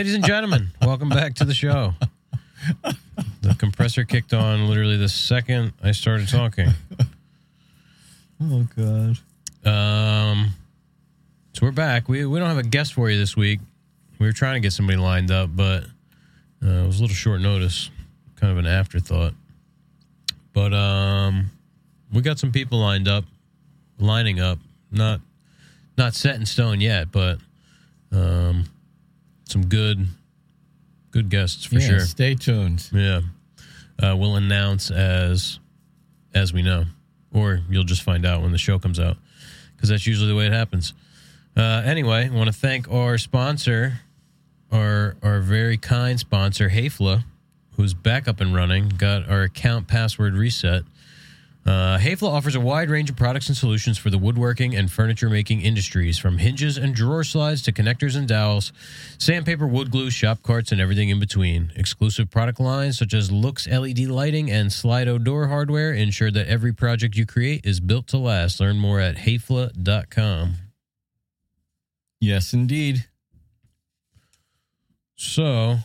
Ladies and gentlemen, welcome back to the show. The compressor kicked on literally the second I started talking. Oh God. Um, so we're back. We we don't have a guest for you this week. We were trying to get somebody lined up, but uh, it was a little short notice, kind of an afterthought. But um, we got some people lined up, lining up. Not not set in stone yet, but um, some good good guests for yeah, sure. Stay tuned. Yeah. Uh, we'll announce as as we know, or you'll just find out when the show comes out, because that's usually the way it happens. Uh, anyway, I want to thank our sponsor, our our very kind sponsor, Hafele, who's back up and running. Got our account password reset. Uh, Hafele offers a wide range of products and solutions for the woodworking and furniture making industries, from hinges and drawer slides to connectors and dowels, sandpaper, wood glue, shop carts, and everything in between. Exclusive product lines such as Loox LED lighting and Slido door hardware ensure that every project you create is built to last. Learn more at hafele.com. Yes, indeed. So,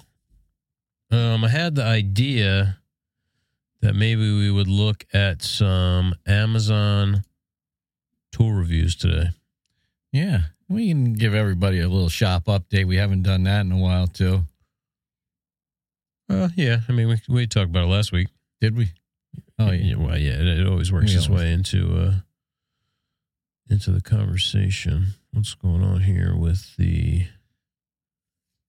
um, I had the idea that maybe we would look at some Amazon tool reviews today. Yeah, we can give everybody a little shop update. We haven't done that in a while, too. Uh, yeah, I mean, we we talked about it last week. Did we? Oh yeah. well, yeah, it, it always works We its always- way into uh into the conversation. What's going on here with the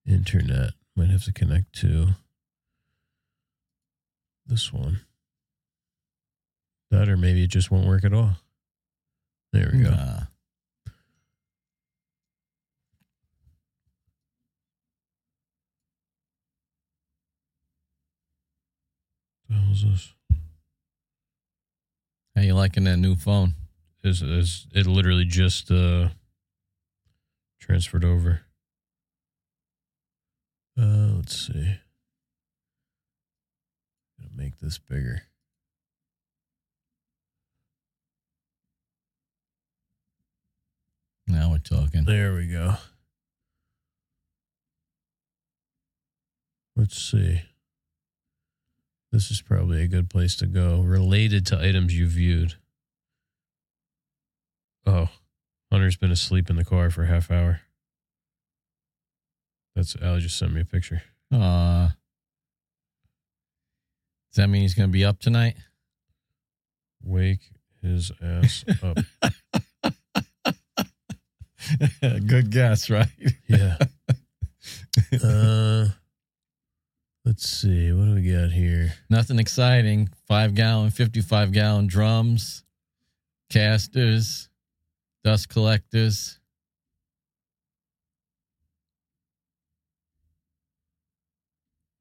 internet? Might have to connect to this one. That or maybe it just won't work at all. There we go. Nah. The hell's this? How you liking that new phone? Is is it literally just uh transferred over? Uh let's see. Make this bigger. Now we're talking. There we go. Let's see. This is probably a good place to go. Related to items you viewed. Oh, Hunter's been asleep in the car for a half hour. That's Al just sent me a picture. Uh Does that mean he's going to be up tonight? Wake his ass up. Good guess, right? Yeah. Uh, let's see. What do we got here? Nothing exciting. Five gallon, 55 gallon drums, casters, dust collectors.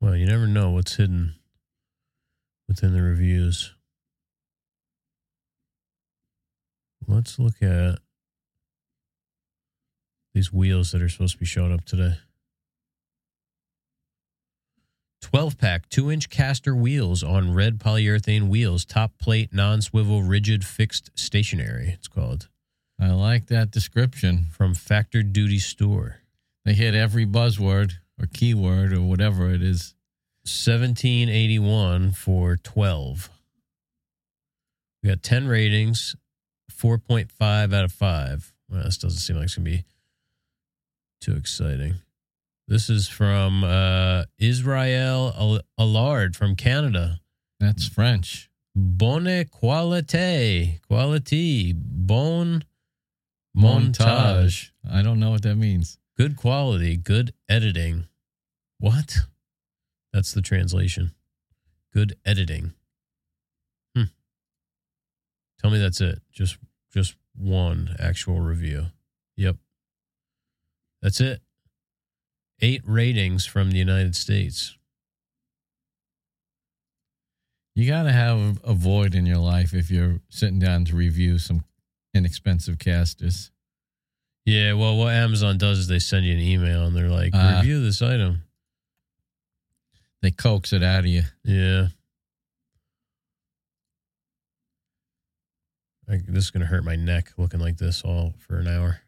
Well, you never know what's hidden within the reviews. Let's look at these wheels that are supposed to be showing up today. 12 pack, 2 inch caster wheels on red polyurethane wheels, top plate, non swivel, rigid, fixed, stationary. It's called I like that description. from Factor Duty Store. They hit every buzzword or keyword or whatever it is. 1781 for 12. We got 10 ratings, 4.5 out of 5. Well, this doesn't seem like it's going to be too exciting. This is from uh, Israel Allard from Canada. That's French. Bonne qualité. Quality. Bon montage. I don't know what that means. Good quality. Good editing. What? That's the translation. Good editing. Hmm. Tell me that's it. Just just one actual review. Yep. That's it. Eight ratings from the United States. You got to have a void in your life if you're sitting down to review some inexpensive casters. Yeah, well, what Amazon does is they send you an email and they're like, Ah. review this item. They coax it out of you. Yeah. I, this is going to hurt my neck looking like this all for an hour.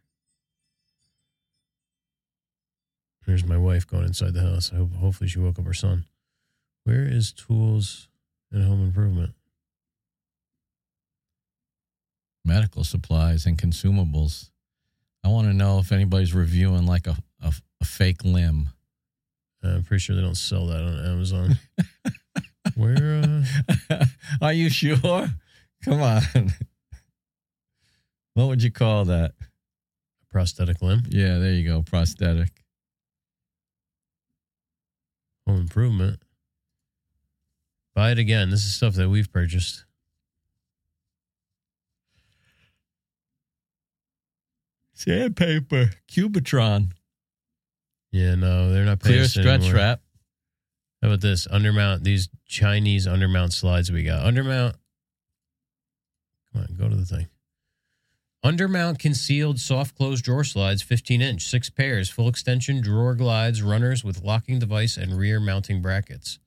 There's my wife going inside the house. I hope, hopefully she woke up her son. Where is tools and home improvement? Medical supplies and consumables. I want to know if anybody's reviewing like a, a, a fake limb. Uh, I'm pretty sure they don't sell that on Amazon. Where? Uh, Are you sure? Come on. What would you call that? A prosthetic limb, Yeah, there you go. Prosthetic. Home improvement. Buy it again. This is stuff that we've purchased. Sandpaper. Cubitron. Yeah, no, they're not paying Clear stretch anymore. wrap. How about this undermount? These Chinese undermount slides we got. Undermount. Come on, go to the thing. Undermount concealed soft close drawer slides, 15 inch, six pairs, full extension drawer glides, runners with locking device and rear mounting brackets.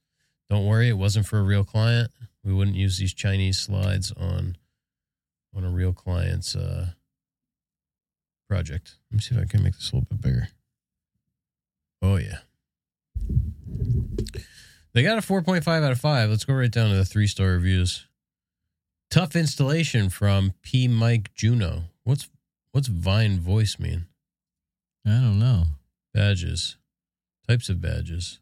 Don't worry, it wasn't for a real client. We wouldn't use these Chinese slides on on a real client's uh, project. Let me see if I can make this a little bit bigger. Oh yeah. They got a 4.5 out of 5. Let's go right down to the three star reviews. Tough installation from P. Mike Juno. What's what's Vine voice mean? I don't know. Badges. Types of badges.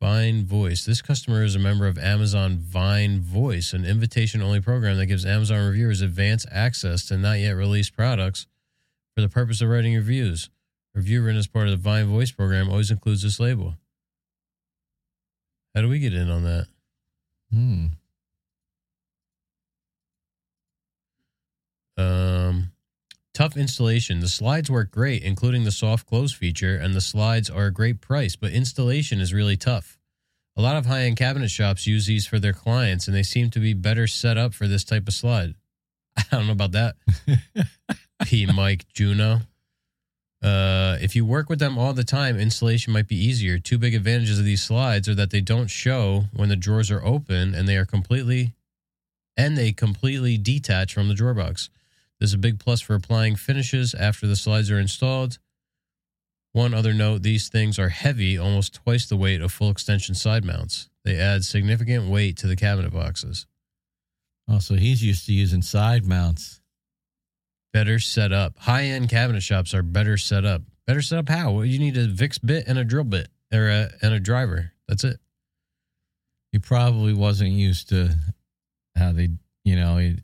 Vine Voice. This customer is a member of Amazon Vine Voice, an invitation only program that gives Amazon reviewers advanced access to not yet released products for the purpose of writing reviews. Review written as part of the Vine Voice program always includes this label. How do we get in on that? Hmm. Um, tough installation. The slides work great, including the soft close feature, and the slides are a great price, but installation is really tough. A lot of high end cabinet shops use these for their clients, and they seem to be better set up for this type of slide. I don't know about that. P. Mike Juno. Uh, if you work with them all the time, installation might be easier. Two big advantages of these slides are that they don't show when the drawers are open, and they are completely and they completely detach from the drawer box. This is a big plus for applying finishes after the slides are installed. One other note these things are heavy, almost twice the weight of full extension side mounts. They add significant weight to the cabinet boxes. Oh, so he's used to using side mounts. Better set up. High end cabinet shops are better set up. Better set up how? Well, you need a VIX bit and a drill bit or a, and a driver. That's it. He probably wasn't used to how they, you know, he,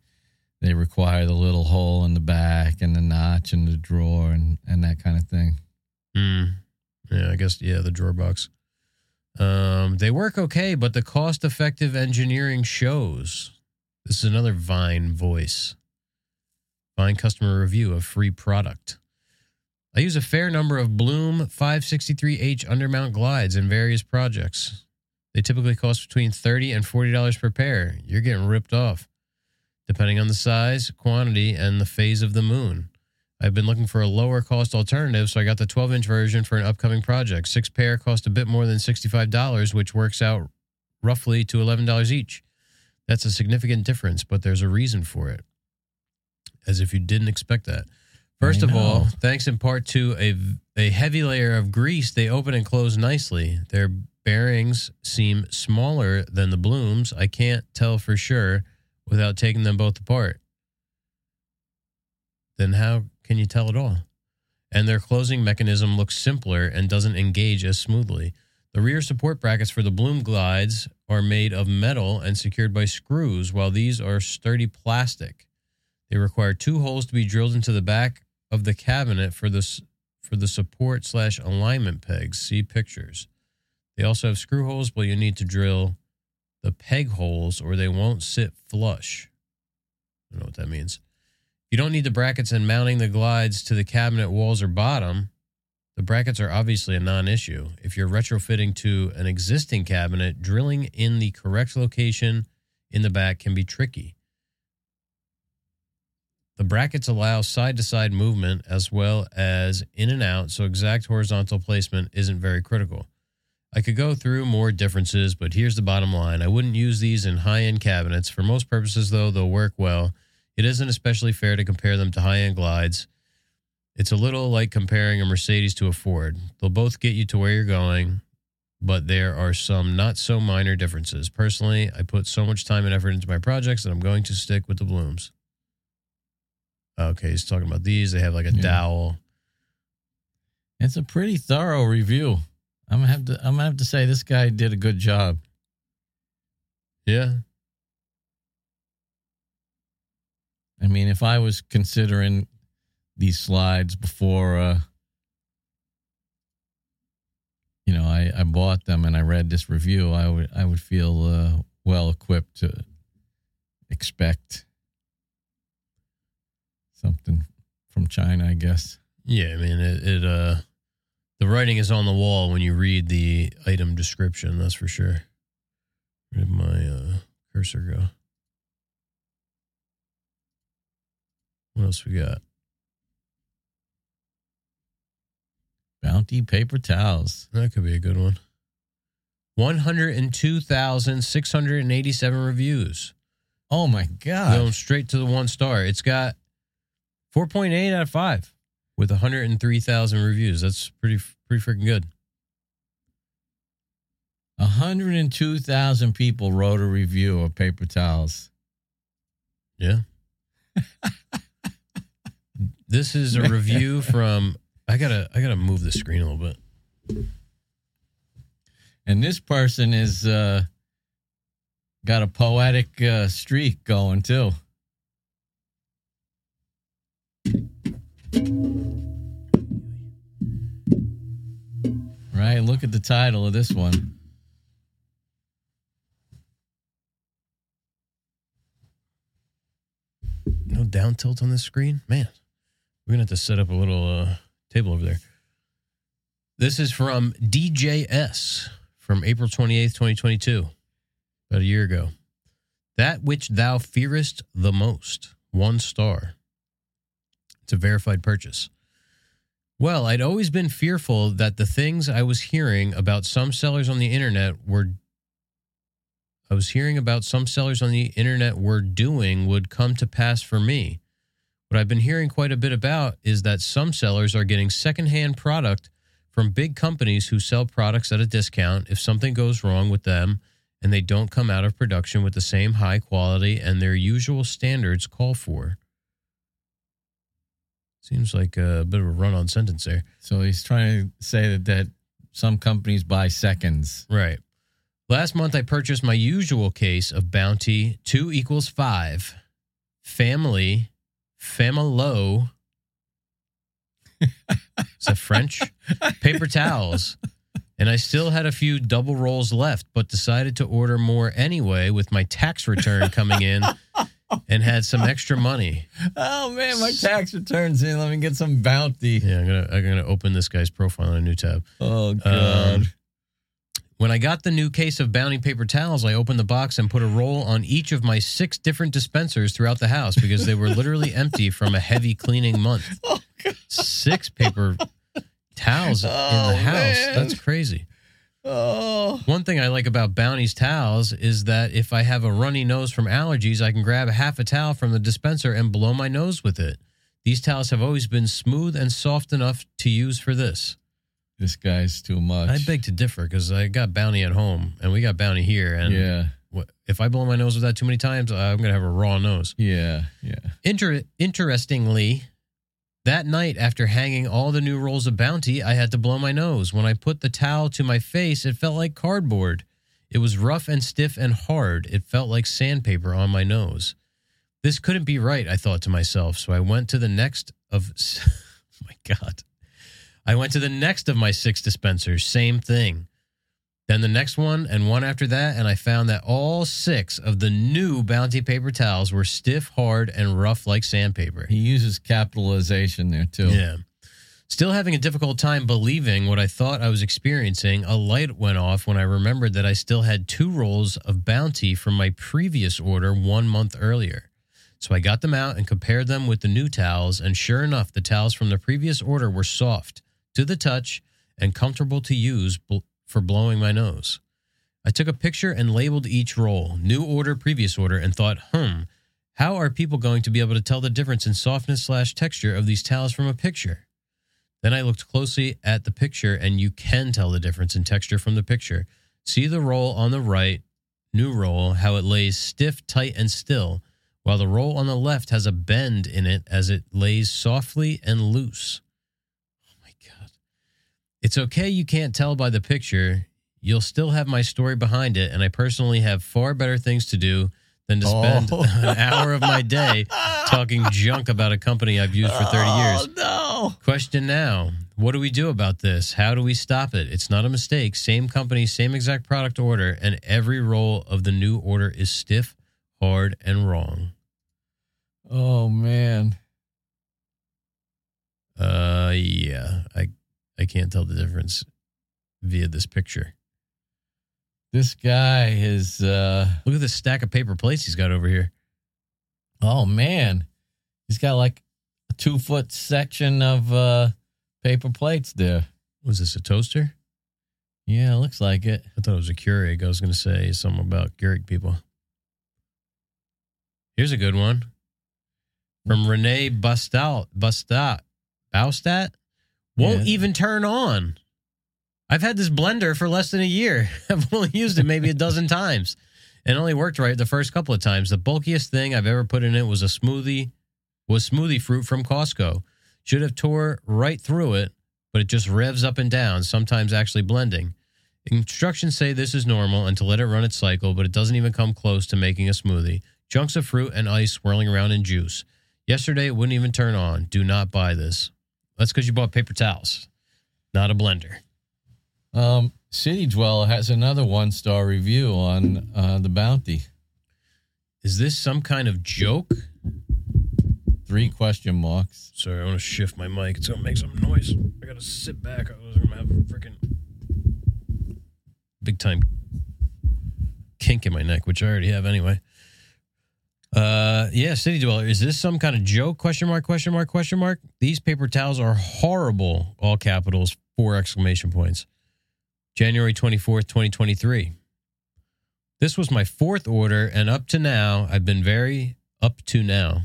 they require the little hole in the back and the notch in the drawer and, and that kind of thing. Hmm. Yeah, I guess yeah, the drawer box. Um, they work okay, but the cost-effective engineering shows. This is another Vine voice. Vine customer review of free product. I use a fair number of Blum 563H undermount glides in various projects. They typically cost between 30 and $40 per pair. You're getting ripped off, depending on the size, quantity, and the phase of the moon. I've been looking for a lower cost alternative, so I got the 12 inch version for an upcoming project. Six pair cost a bit more than $65, which works out roughly to $11 each. That's a significant difference, but there's a reason for it. As if you didn't expect that. First of all, thanks in part to a, a heavy layer of grease, they open and close nicely. Their bearings seem smaller than the Blums. I can't tell for sure without taking them both apart. Then how can you tell at all? And their closing mechanism looks simpler and doesn't engage as smoothly. The rear support brackets for the Blum glides are made of metal and secured by screws, while these are sturdy plastic. They require two holes to be drilled into the back of the cabinet for this for the support slash alignment pegs. See pictures. They also have screw holes, but you need to drill the peg holes or they won't sit flush. I don't know what that means. You don't need the brackets and mounting the glides to the cabinet walls or bottom. The brackets are obviously a non issue. If you're retrofitting to an existing cabinet, drilling in the correct location in the back can be tricky. The brackets allow side to side movement as well as in and out, so exact horizontal placement isn't very critical. I could go through more differences, but here's the bottom line. I wouldn't use these in high end cabinets. For most purposes, though, they'll work well. It isn't especially fair to compare them to high end glides. It's a little like comparing a Mercedes to a Ford. They'll both get you to where you're going, but there are some not so minor differences. Personally, I put so much time and effort into my projects that I'm going to stick with the Blums. Okay, he's talking about these. They have like a Yeah. dowel. It's a pretty thorough review. I'm gonna have to. I'm gonna have to say this guy did a good job. Yeah. I mean, if I was considering these slides before, uh, you know, I, I bought them and I read this review, I would I would feel uh, well equipped to expect something from China, I guess. Yeah, I mean it, it uh the writing is on the wall when you read the item description, that's for sure. Where did my uh cursor go? What else we got? Bounty paper towels. That could be a good one. 102,687 reviews. Oh my god! Going straight to the one star. It's got 4.8 out of 5 with 103,000 reviews. That's pretty pretty freaking good. 102,000 people wrote a review of paper towels. Yeah. this is a review from I gotta I gotta move the screen a little bit. And this person is uh got a poetic uh, streak going too. Right, look at the title of this one. No down tilt on this screen? Man, we're gonna have to set up a little uh, table over there. This is from DJS from April 28th, 2022. About a year ago. That which thou fearest the most. One star. It's a verified purchase. Well, I'd always been fearful that the things I was hearing about some sellers on the internet were I was hearing about some sellers on the internet were doing would come to pass for me. What I've been hearing quite a bit about is that some sellers are getting secondhand product from big companies who sell products at a discount if something goes wrong with them and they don't come out of production with the same high quality and their usual standards call for. Seems like a bit of a run on sentence there. So he's trying to say that, that some companies buy seconds. Right. Last month, I purchased my usual case of Bounty 2 equals 5, Family, Familo. Is that French? Paper towels. And I still had a few double rolls left, but decided to order more anyway with my tax return coming in and had some extra money. Oh man, my tax returns in. Let me get some bounty. Yeah, I'm gonna I'm gonna open this guy's profile in a new tab. Oh god. Um, when I got the new case of Bounty paper towels, I opened the box and put a roll on each of my six different dispensers throughout the house because they were literally empty from a heavy cleaning month. Oh, Six paper towels in Oh, the house. man. That's crazy. Oh. One thing I like about Bounty's towels is that if I have a runny nose from allergies, I can grab half a towel from the dispenser and blow my nose with it. These towels have always been smooth and soft enough to use for this. This guy's too much. I beg to differ because I got Bounty at home and we got Bounty here. And yeah. if I blow my nose with that too many times, I'm going to have a raw nose. Yeah. Yeah. Inter- interestingly, that night after hanging all the new rolls of Bounty, I had to blow my nose. When I put the towel to my face, it felt like cardboard. It was rough and stiff and hard. It felt like sandpaper on my nose. This couldn't be right, I thought to myself. So I went to the next of. oh my God. I went to the next of my six dispensers. Same thing. Then the next one and one after that, and I found that all six of the new Bounty paper towels were stiff, hard, and rough like sandpaper. He uses capitalization there too. Yeah. Still having a difficult time believing what I thought I was experiencing, a light went off when I remembered that I still had two rolls of Bounty from my previous order one month earlier. So I got them out and compared them with the new towels, and sure enough, the towels from the previous order were soft to the touch and comfortable to use for blowing my nose. I took a picture and labeled each roll, new order, previous order, and thought, hmm, how are people going to be able to tell the difference in softness slash texture of these towels from a picture? Then I looked closely at the picture, and you can tell the difference in texture from the picture. See the roll on the right, new roll, how it lays stiff, tight, and still, while the roll on the left has a bend in it as it lays softly and loose. It's okay you can't tell by the picture. You'll still have my story behind it, and I personally have far better things to do than to spend Oh. an hour of my day talking junk about a company I've used for 30 years. Oh, no. Question now What do we do about this? How do we stop it? It's not a mistake. Same company, same exact product order, and every roll of the new order is stiff, hard, and wrong. Oh, man. Uh, yeah, I I can't tell the difference via this picture. This guy is, uh, Look at this stack of paper plates he's got over here. oh, man. He's got like a two foot section of uh, paper plates there. Was this a toaster? Yeah, it looks like it. I thought it was a Keurig. I was going to say something about Keurig people. Here's a good one from Renee Bustout. Bustat. Baustat? Won't Yeah. even turn on. I've had this blender for less than a year. I've only used it maybe a dozen times and only worked right the first couple of times. The bulkiest thing I've ever put in it was a smoothie, was smoothie fruit from Costco. Should have tore right through it, but it just revs up and down, sometimes actually blending. Instructions say this is normal and to let it run its cycle, but it doesn't even come close to making a smoothie. Chunks of fruit and ice swirling around in juice. Yesterday, it wouldn't even turn on. Do not buy this. That's because you bought paper towels, not a blender. Um, City Dweller has another one star review on uh, the Bounty. Is this some kind of joke? Three question marks. Sorry, I want to shift my mic. It's going to make some noise. I got to sit back. I was going to have a freaking big time kink in my neck, which I already have anyway. Uh, yeah, City Dweller. Is this some kind of joke? Question mark, question mark, question mark. These paper towels are horrible. All capitals, four exclamation points. January 24th, 2023. This was my fourth order, and up to now, I've been very, up to now,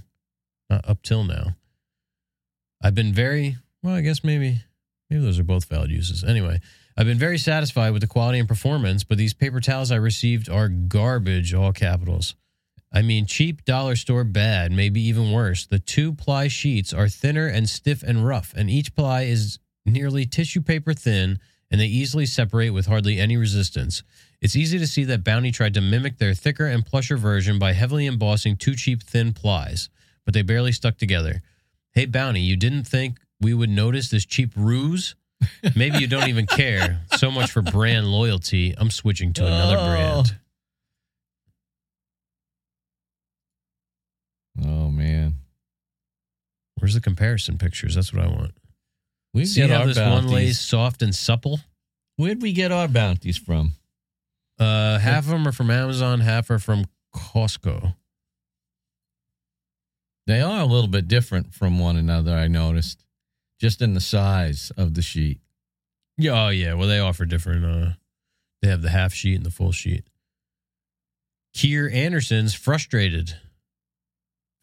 not up till now. I've been very, well, I guess maybe, maybe those are both valid uses. Anyway, I've been very satisfied with the quality and performance, but these paper towels I received are garbage, all capitals. I mean, cheap dollar store bad, maybe even worse. The two ply sheets are thinner and stiff and rough, and each ply is nearly tissue paper thin, and they easily separate with hardly any resistance. It's easy to see that Bounty tried to mimic their thicker and plusher version by heavily embossing two cheap thin plies, but they barely stuck together. Hey, Bounty, you didn't think we would notice this cheap ruse? Maybe you don't even care. So much for brand loyalty. I'm switching to another Oh. brand. Oh man, Where's the comparison pictures? That's what I want. we See get how our this one bounties. lays soft and supple? Where'd we get our bounties from? Uh, half of them are from Amazon, half are from Costco. They are a little bit different from one another. I noticed, just in the size of the sheet. Yeah, oh yeah. Well, they offer different. Uh, they have the half sheet and the full sheet. Kier Anderson's frustrated.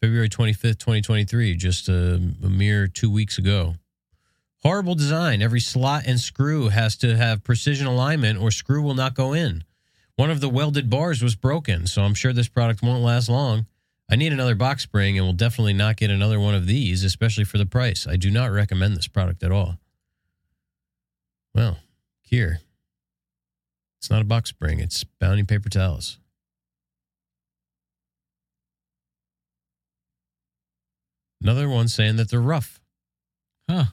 February twenty fifth, twenty twenty three, just a, a mere two weeks ago. Horrible design. Every slot and screw has to have precision alignment, or screw will not go in. One of the welded bars was broken, so I'm sure this product won't last long. I need another box spring and will definitely not get another one of these, especially for the price. I do not recommend this product at all. Well, here. It's not a box spring, it's bounty paper towels. Another one saying that they're rough. Huh.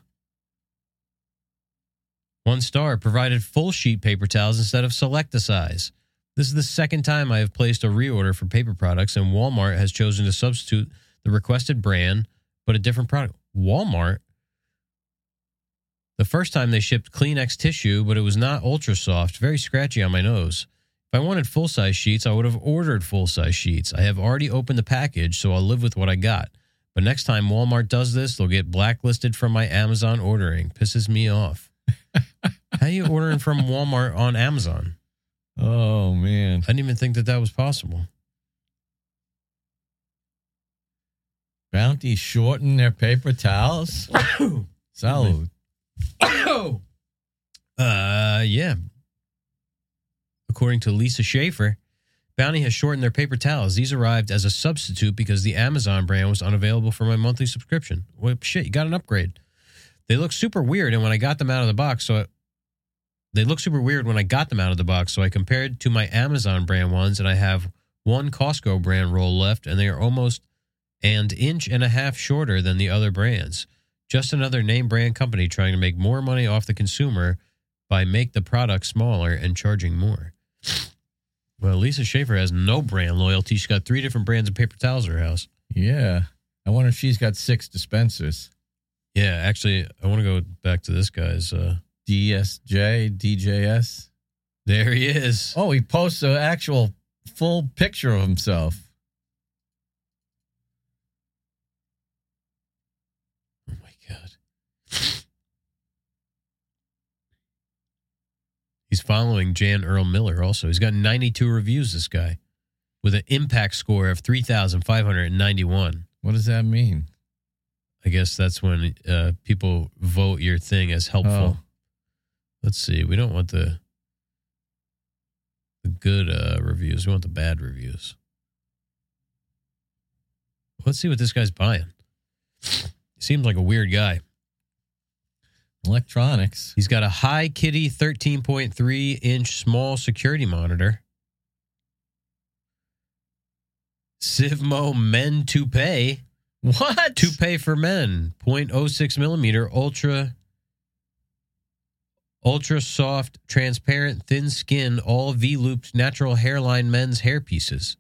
One star provided full sheet paper towels instead of select a size. This is the second time I have placed a reorder for paper products, and Walmart has chosen to substitute the requested brand, but a different product. Walmart? The first time they shipped Kleenex tissue, but it was not ultra soft, very scratchy on my nose. If I wanted full size sheets, I would have ordered full size sheets. I have already opened the package, so I'll live with what I got. But next time Walmart does this, they'll get blacklisted from my Amazon ordering. Pisses me off. How you ordering from Walmart on Amazon? Oh man. I didn't even think that that was possible. Bounty shorten their paper towels. Salud. Oh, uh, yeah. According to Lisa Schaefer, Bounty has shortened their paper towels. These arrived as a substitute because the Amazon brand was unavailable for my monthly subscription. Well, shit, you got an upgrade. They look super weird, and when I got them out of the box, so I, they look super weird when I got them out of the box. So I compared to my Amazon brand ones, and I have one Costco brand roll left, and they are almost an inch and a half shorter than the other brands. Just another name brand company trying to make more money off the consumer by make the product smaller and charging more. Well, Lisa Schaefer has no brand loyalty. She's got three different brands of paper towels at her house. Yeah. I wonder if she's got six dispensers. Yeah, actually, I want to go back to this guy's. Uh, DSJ, DJS. there he is. Oh, he posts an actual full picture of himself. Oh my god. He's following Jan Earl Miller also. He's got 92 reviews, this guy, with an impact score of 3,591. What does that mean? I guess that's when uh, people vote your thing as helpful. Oh. Let's see. We don't want the the good uh, reviews. We want the bad reviews. Let's see what this guy's buying. Seems like a weird guy. Electronics. He's got a high kitty 13.3 inch small security monitor. Sivmo Men Toupee. What? Toupee for men, 0.06 millimeter, ultra, ultra soft, transparent, thin skin, all V looped natural hairline men's hair pieces.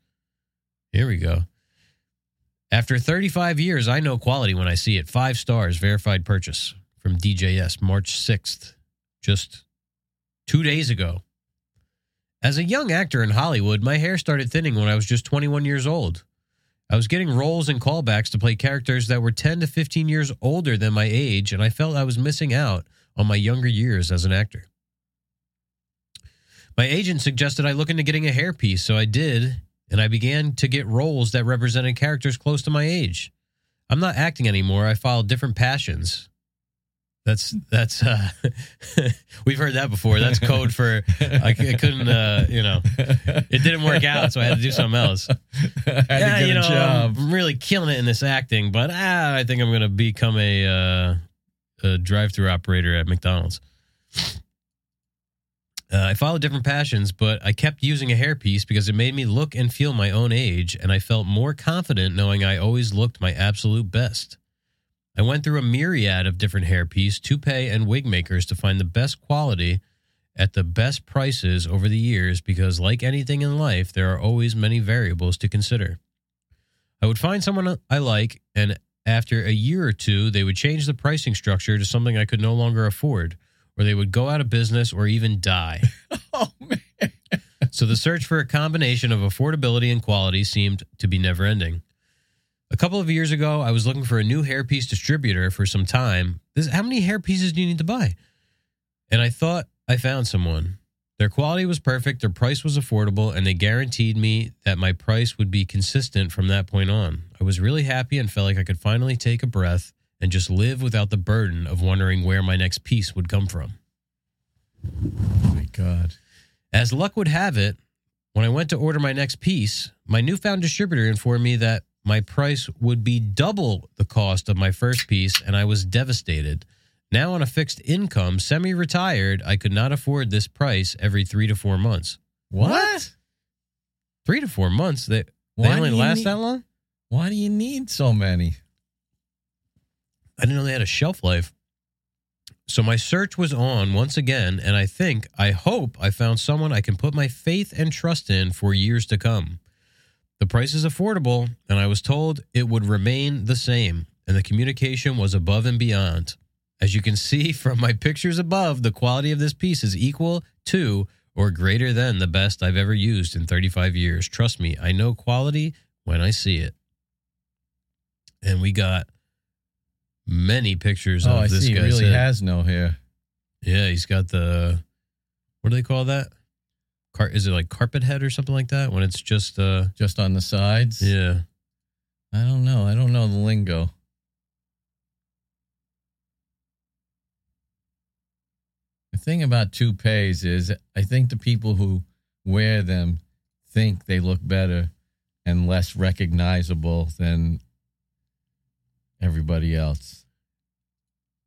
Here we go. After 35 years, I know quality when I see it. Five stars, verified purchase from DJS, March 6th, just two days ago. As a young actor in Hollywood, my hair started thinning when I was just 21 years old. I was getting roles and callbacks to play characters that were 10 to 15 years older than my age, and I felt I was missing out on my younger years as an actor. My agent suggested I look into getting a hairpiece, so I did, and I began to get roles that represented characters close to my age. I'm not acting anymore. I followed different passions. That's that's uh we've heard that before. That's code for I couldn't uh you know it didn't work out, so I had to do something else. Had yeah, to get you a know, job. I'm really killing it in this acting, but ah, I think I'm going to become a, uh, a drive-through operator at McDonald's. Uh, I followed different passions, but I kept using a hairpiece because it made me look and feel my own age, and I felt more confident knowing I always looked my absolute best. I went through a myriad of different hairpiece, toupee, and wig makers to find the best quality at the best prices over the years because, like anything in life, there are always many variables to consider. I would find someone I like, and after a year or two, they would change the pricing structure to something I could no longer afford, or they would go out of business or even die. Oh man. So the search for a combination of affordability and quality seemed to be never ending. A couple of years ago, I was looking for a new hairpiece distributor for some time. This, how many hair pieces do you need to buy? And I thought I found someone. Their quality was perfect, their price was affordable, and they guaranteed me that my price would be consistent from that point on. I was really happy and felt like I could finally take a breath and just live without the burden of wondering where my next piece would come from. Oh my god. As luck would have it, when I went to order my next piece, my newfound distributor informed me that my price would be double the cost of my first piece, and I was devastated. Now, on a fixed income, semi retired, I could not afford this price every three to four months. What? Three to four months? They, they only last need- that long? Why do you need so many? I didn't know they had a shelf life. So my search was on once again, and I think, I hope I found someone I can put my faith and trust in for years to come. The price is affordable, and I was told it would remain the same, and the communication was above and beyond. As you can see from my pictures above, the quality of this piece is equal to or greater than the best I've ever used in 35 years. Trust me, I know quality when I see it. And we got many pictures Oh, of I this see. He really has no hair. Yeah, he's got the what do they call that? Car- is it like carpet head or something like that? When it's just uh Just on the sides. yeah. I don't know. I don't know the lingo. The thing about toupees is I think the people who wear them think they look better and less recognizable than everybody else.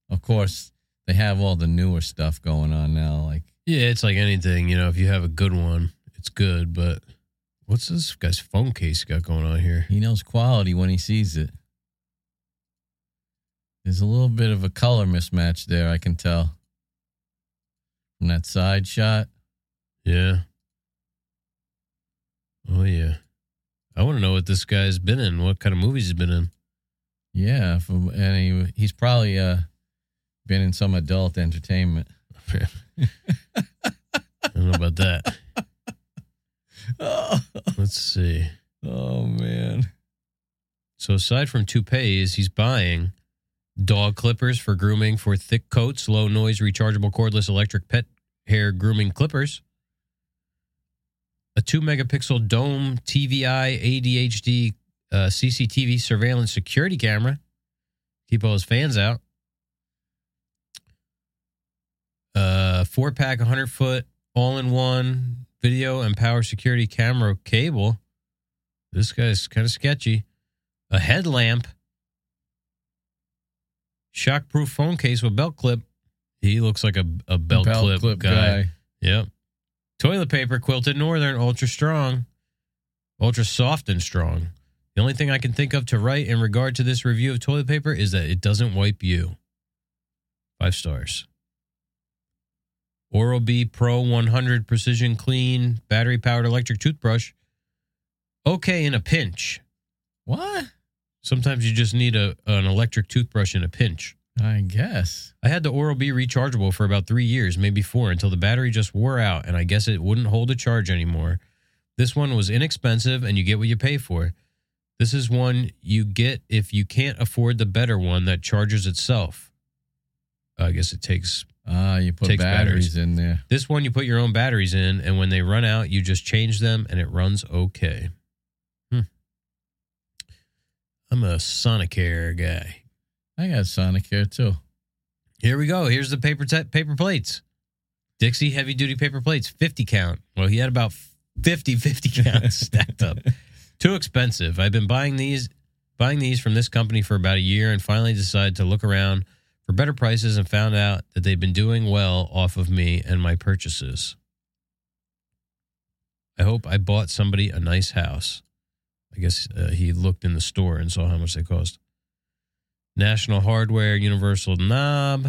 Of course, they have all the newer stuff going on now. Like, Yeah, it's like anything. You know, if you have a good one, it's good. But what's this guy's phone case got going on here? he knows quality when he sees it. There's a little bit of a color mismatch there, I can tell. From that side shot. Yeah. Oh yeah. I want to know what this guy's been in. What kind of movies he's been in. Yeah, from, and he, he's probably uh, been in some adult entertainment. I don't know about that. oh, Let's see. Oh man. So aside from toupees, he's buying dog clippers for grooming for thick coats, low noise, rechargeable cordless electric pet hair grooming clippers, a two megapixel dome TVI ADHD uh, CCTV surveillance security camera, keep all his fans out, uh, four pack, 100 foot, all in one video and power security camera cable. This guy's kind of sketchy a headlamp, shockproof phone case with belt clip. He looks like a, a belt, clip, guy. Yep. Toilet paper, quilted northern, ultra strong, ultra soft and strong. The only thing I can think of to write in regard to this review of toilet paper is that it doesn't wipe you. Five stars. Oral B Pro 100 Precision Clean battery powered electric toothbrush. Okay in a pinch. What? Sometimes you just need a an electric toothbrush in a pinch. I guess. I had the Oral B rechargeable for about three years, maybe four, until the battery just wore out, and I guess it wouldn't hold a charge anymore. This one was inexpensive, and you get what you pay for. This is one you get if you can't afford the better one that charges itself. I guess it takes Ah, you put Takes batteries, batteries. in there. this one. You put your own batteries in, and when they run out, you just change them, and it runs okay. Hmm. I'm a Sonicare guy. I got Sonicare too. Here we go. Here's the paper te- paper plates. Dixie heavy duty paper plates, 50 count. Well, he had about 50 50 counts stacked up. Too expensive. I've been buying these buying these from this company for about a year and finally decided to look around for better prices and found out that they've been doing well off of me and my purchases. I hope I bought somebody a nice house. I guess uh, he looked in the store and saw how much they cost. National Hardware Universal Knob,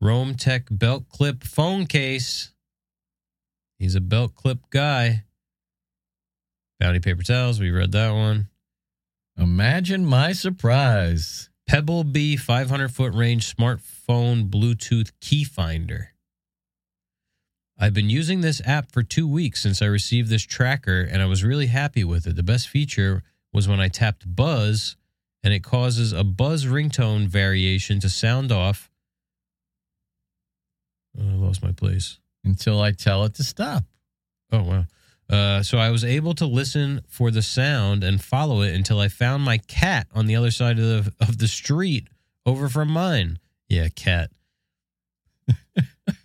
Rome Tech belt clip phone case. He's a belt clip guy. Bounty paper towels, we read that one. Imagine my surprise. Pebblebee 500 foot range smartphone Bluetooth key finder. I've been using this app for two weeks since I received this tracker, and I was really happy with it. The best feature was when I tapped buzz, and it causes a buzz ringtone variation to sound off. Oh, I lost my place. Until I tell it to stop. Oh wow! Uh, so I was able to listen for the sound and follow it until I found my cat on the other side of the of the street, over from mine. Yeah, cat.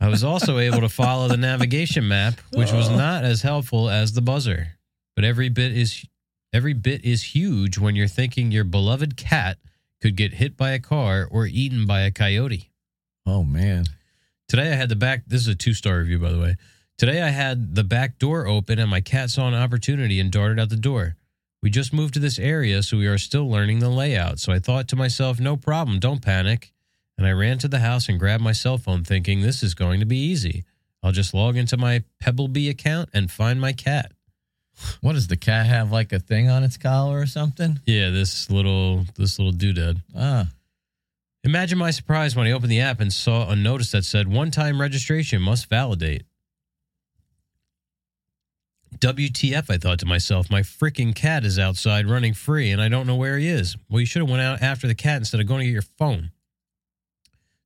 I was also able to follow the navigation map, which was not as helpful as the buzzer. But every bit is every bit is huge when you're thinking your beloved cat could get hit by a car or eaten by a coyote. Oh man. Today I had the back. This is a two star review, by the way. Today I had the back door open and my cat saw an opportunity and darted out the door. We just moved to this area, so we are still learning the layout. So I thought to myself, no problem, don't panic. And I ran to the house and grabbed my cell phone, thinking this is going to be easy. I'll just log into my Pebblebee account and find my cat. What does the cat have like a thing on its collar or something? Yeah, this little this little doodad. Ah. Imagine my surprise when I opened the app and saw a notice that said one time registration must validate. WTF, I thought to myself, my freaking cat is outside running free and I don't know where he is. Well, you should have went out after the cat instead of going to get your phone.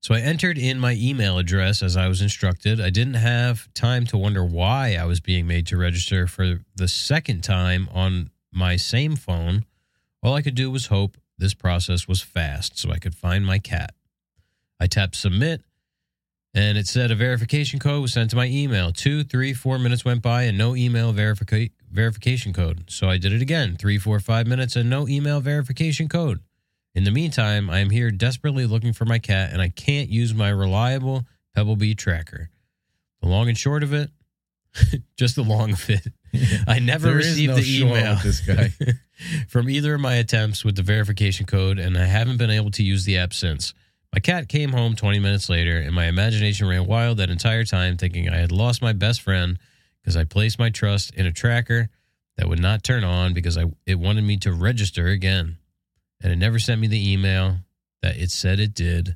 So I entered in my email address as I was instructed. I didn't have time to wonder why I was being made to register for the second time on my same phone. All I could do was hope this process was fast so I could find my cat. I tapped submit And it said a verification code was sent to my email. Two, three, four minutes went by and no email verifica- verification code. So I did it again. Three, four, five minutes and no email verification code. In the meantime, I am here desperately looking for my cat and I can't use my reliable Pebblebee tracker. The long and short of it, just the long of it. I never received no the email this guy. from either of my attempts with the verification code, and I haven't been able to use the app since. My cat came home 20 minutes later, and my imagination ran wild that entire time, thinking I had lost my best friend because I placed my trust in a tracker that would not turn on because I it wanted me to register again, and it never sent me the email that it said it did,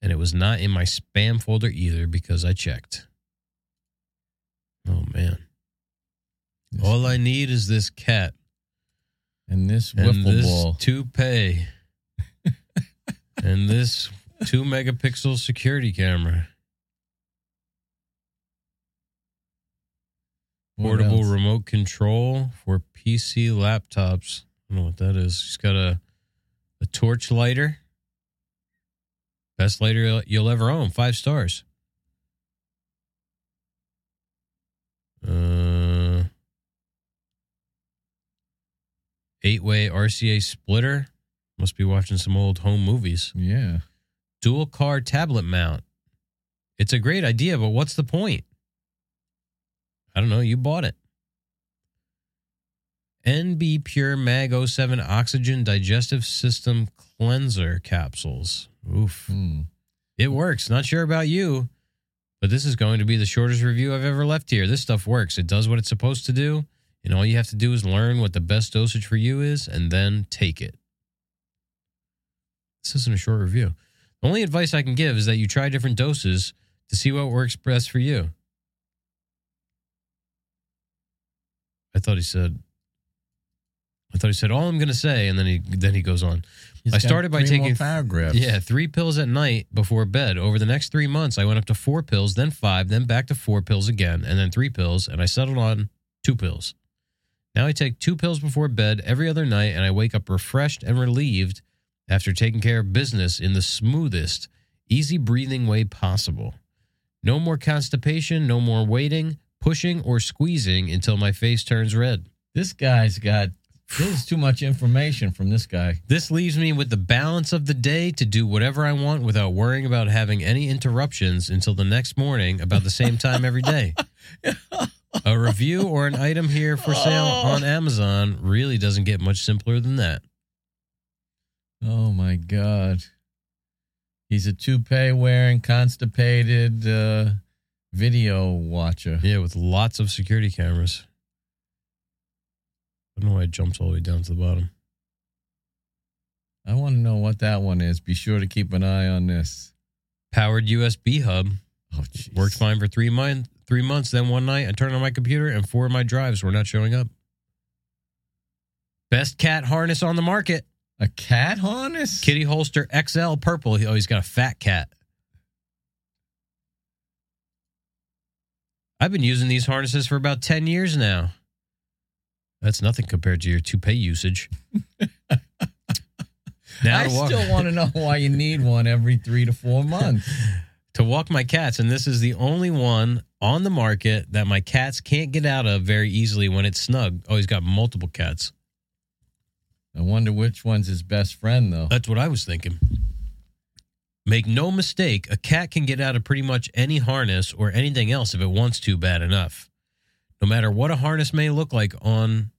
and it was not in my spam folder either because I checked. Oh man! This- All I need is this cat and this and wiffle this ball. toupee and this two megapixel security camera. Portable remote control for pc laptops. I don't know what that is. She's got a a torch lighter. Best lighter you'll- you'll ever own. Five stars. Uh eight way rca splitter. Must be watching some old home movies. Yeah. Dual car tablet mount. It's a great idea, but what's the point? I don't know. You bought it. NB Pure Mag 07 Oxygen Digestive System Cleanser Capsules. Oof. Hmm. It works. Not sure about you, but this is going to be the shortest review I've ever left here. This stuff works. It does what it's supposed to do, and all you have to do is learn what the best dosage for you is and then take it. This isn't a short review. The only advice I can give is that you try different doses to see what works best for you. I thought he said I thought he said all I'm going to say and then he then he goes on. He's I started by taking- paragraphs. Yeah, three pills at night before bed. Over the next three months, I went up to four pills, then five, then back to four pills again, and then three pills, and I settled on two pills. Now I take two pills before bed every other night, and I wake up refreshed and relieved after taking care of business in the smoothest, easy breathing way possible. No more constipation, no more waiting, pushing, or squeezing until my face turns red. This guy's got. There's too much information from this guy. This leaves me with the balance of the day to do whatever I want without worrying about having any interruptions until the next morning about the same time every day. A review or an item here for sale Oh. on Amazon really doesn't get much simpler than that. Oh my god. He's a toupee wearing, constipated uh, video watcher. Yeah, with lots of security cameras. I don't know why it jumps all the way down to the bottom. I want to know what that one is. Be sure to keep an eye on this. Powered USB hub Oh, jeez. worked fine for three months. Three months. Then one night, I turned on my computer and four of my drives were not showing up. Best cat harness on the market. A cat harness? Kitty holster XL purple. Oh, he's got a fat cat. I've been using these harnesses for about 10 years now. That's nothing compared to your toupee usage. now I walk, still want to know why you need one every three to four months. to walk my cats, and this is the only one on the market that my cats can't get out of very easily when it's snug. Oh, he's got multiple cats. I wonder which one's his best friend, though. That's what I was thinking. Make no mistake, a cat can get out of pretty much any harness or anything else if it wants to bad enough. No matter what a harness may look like on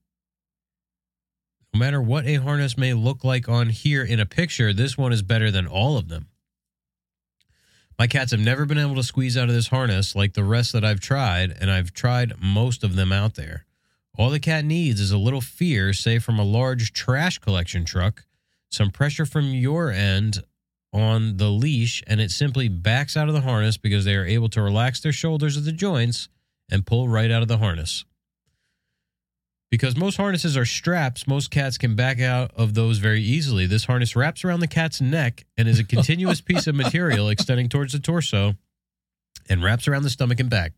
no matter what a harness may look like on here in a picture, this one is better than all of them. My cats have never been able to squeeze out of this harness like the rest that I've tried, and I've tried most of them out there. All the cat needs is a little fear, say from a large trash collection truck, some pressure from your end on the leash, and it simply backs out of the harness because they are able to relax their shoulders at the joints and pull right out of the harness. Because most harnesses are straps, most cats can back out of those very easily. This harness wraps around the cat's neck and is a continuous piece of material extending towards the torso and wraps around the stomach and back.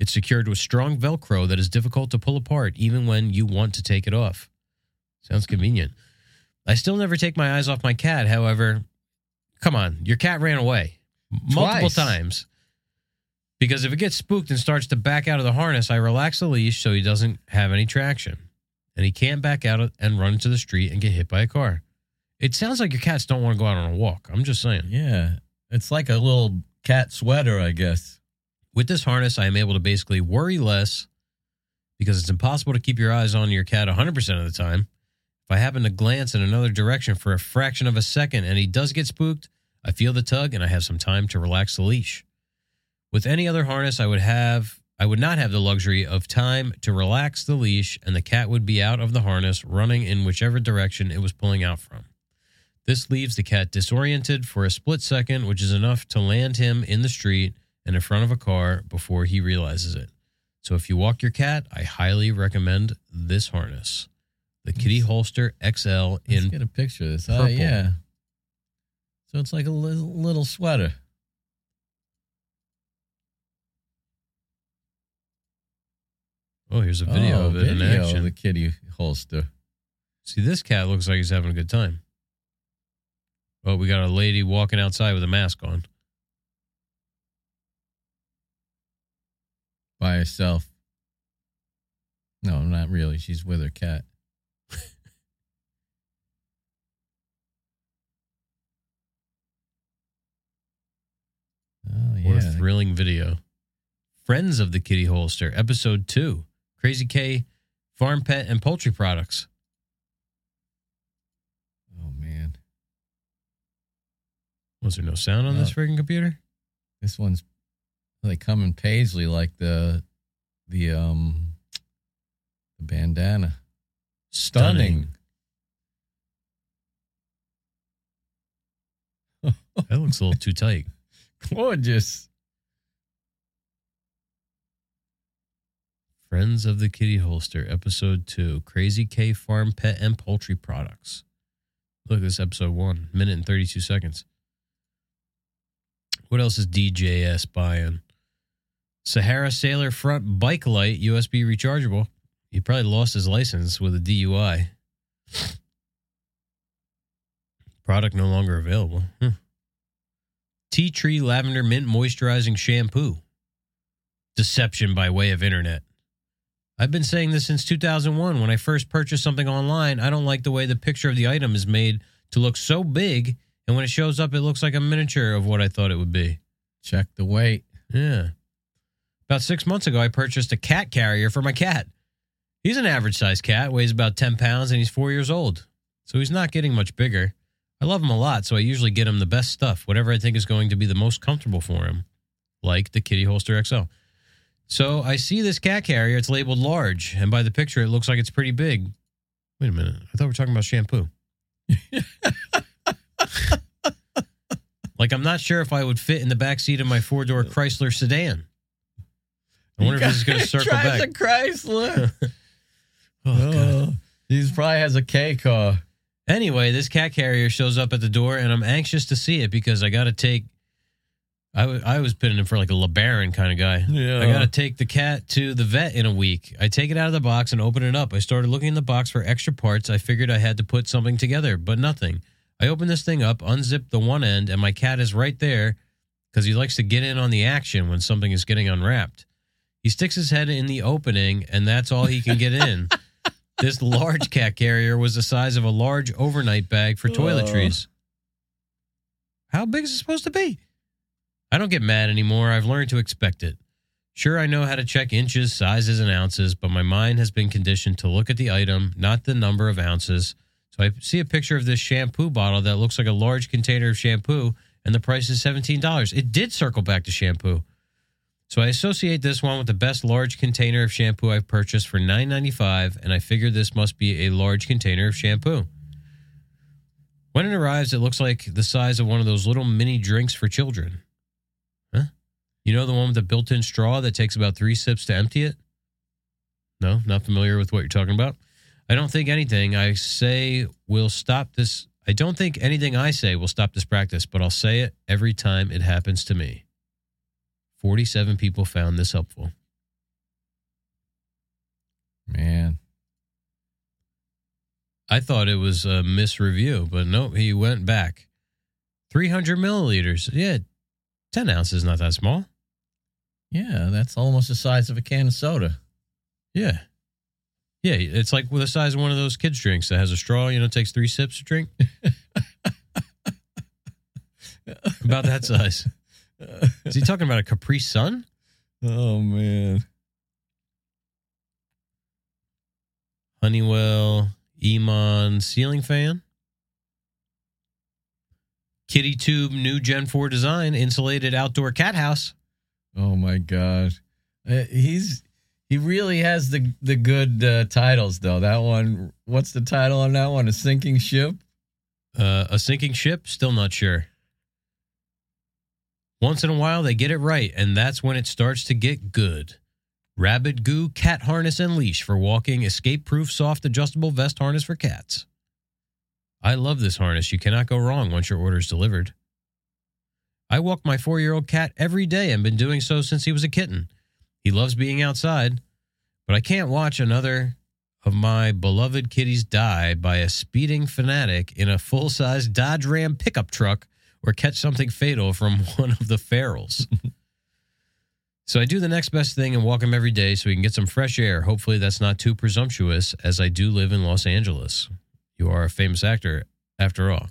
It's secured with strong Velcro that is difficult to pull apart even when you want to take it off. Sounds convenient. I still never take my eyes off my cat. However, come on, your cat ran away multiple Twice. times. Because if it gets spooked and starts to back out of the harness, I relax the leash so he doesn't have any traction. And he can't back out and run into the street and get hit by a car. It sounds like your cats don't want to go out on a walk. I'm just saying. Yeah. It's like a little cat sweater, I guess. With this harness, I am able to basically worry less because it's impossible to keep your eyes on your cat 100% of the time. If I happen to glance in another direction for a fraction of a second and he does get spooked, I feel the tug and I have some time to relax the leash. With any other harness, I would have I would not have the luxury of time to relax the leash and the cat would be out of the harness running in whichever direction it was pulling out from. This leaves the cat disoriented for a split second, which is enough to land him in the street in front of a car before he realizes it. So if you walk your cat, I highly recommend this harness. The Kitty Holster XL Let's in get a picture of this. Oh, yeah. So it's like a little, sweater. Oh, here's a video oh, of it in action. of the kitty holster. See, this cat looks like he's having a good time. Oh, we got a lady walking outside with a mask on. By herself. No, not really. She's with her cat. oh yeah. What a thrilling video. Friends of the Kitty Holster, episode two Crazy K Farm Pet and Poultry Products. oh man, Was there no sound on this freaking computer? this one's they come in paisley like the the um the bandana. Stunning. That looks a little too tight. Gorgeous. Friends of the Kitty Holster, episode two Crazy K Farm Pet and Poultry Products. Look, at this episode one, minute and 32 seconds. What else is DJS buying? Sahara Sailor front bike light, USB rechargeable. He probably lost his license with a DUI. Product no longer available. Hmm. Tea tree lavender mint moisturizing shampoo. Deception by way of internet. I've been saying this since 2001 when I first purchased something online. I don't like the way the picture of the item is made to look so big, and when it shows up, it looks like a miniature of what I thought it would be. Check the weight. Yeah. About six months ago, I purchased a cat carrier for my cat. He's an average sized cat, weighs about 10 pounds, and he's four years old. So he's not getting much bigger. I love him a lot, so I usually get him the best stuff, whatever I think is going to be the most comfortable for him, like the Kitty Holster XL. So I see this cat carrier, it's labeled large, and by the picture, it looks like it's pretty big. Wait a minute. I thought we were talking about shampoo. like, I'm not sure if I would fit in the back seat of my four door Chrysler sedan. I wonder if this is going to circle Drives back. a Chrysler. Oh, God. oh, he probably has a K car. Anyway, this cat carrier shows up at the door, and I'm anxious to see it because I got to take. I I was putting him for like a LeBaron kind of guy. Yeah. I got to take the cat to the vet in a week. I take it out of the box and open it up. I started looking in the box for extra parts. I figured I had to put something together, but nothing. I open this thing up, unzip the one end, and my cat is right there because he likes to get in on the action when something is getting unwrapped. He sticks his head in the opening, and that's all he can get in. this large cat carrier was the size of a large overnight bag for toiletries. How big is it supposed to be? I don't get mad anymore. I've learned to expect it. Sure, I know how to check inches, sizes, and ounces, but my mind has been conditioned to look at the item, not the number of ounces. So I see a picture of this shampoo bottle that looks like a large container of shampoo, and the price is $17. It did circle back to shampoo. So I associate this one with the best large container of shampoo I've purchased for $9.95, and I figure this must be a large container of shampoo. When it arrives, it looks like the size of one of those little mini drinks for children. Huh? You know the one with the built in straw that takes about three sips to empty it? No, not familiar with what you're talking about. I don't think anything I say will stop this. I don't think anything I say will stop this practice, but I'll say it every time it happens to me. 47 people found this helpful. Man. I thought it was a misreview, but no, he went back. 300 milliliters. Yeah, 10 ounces, not that small. Yeah, that's almost the size of a can of soda. Yeah. Yeah, it's like the size of one of those kids' drinks that has a straw, you know, takes three sips to drink. About that size. Is he talking about a Capri Sun? Oh man. Honeywell Emon ceiling fan. Kitty Tube new Gen 4 design insulated outdoor cat house. Oh my god. Uh, he's he really has the the good uh, titles though. That one, what's the title on that one? A sinking ship. Uh, a sinking ship, still not sure. Once in a while, they get it right, and that's when it starts to get good. Rabbit Goo cat harness and leash for walking, escape proof soft adjustable vest harness for cats. I love this harness. You cannot go wrong once your order is delivered. I walk my four year old cat every day and been doing so since he was a kitten. He loves being outside, but I can't watch another of my beloved kitties die by a speeding fanatic in a full size Dodge Ram pickup truck or catch something fatal from one of the ferals. so I do the next best thing and walk him every day so we can get some fresh air. Hopefully, that's not too presumptuous, as I do live in Los Angeles. You are a famous actor, after all.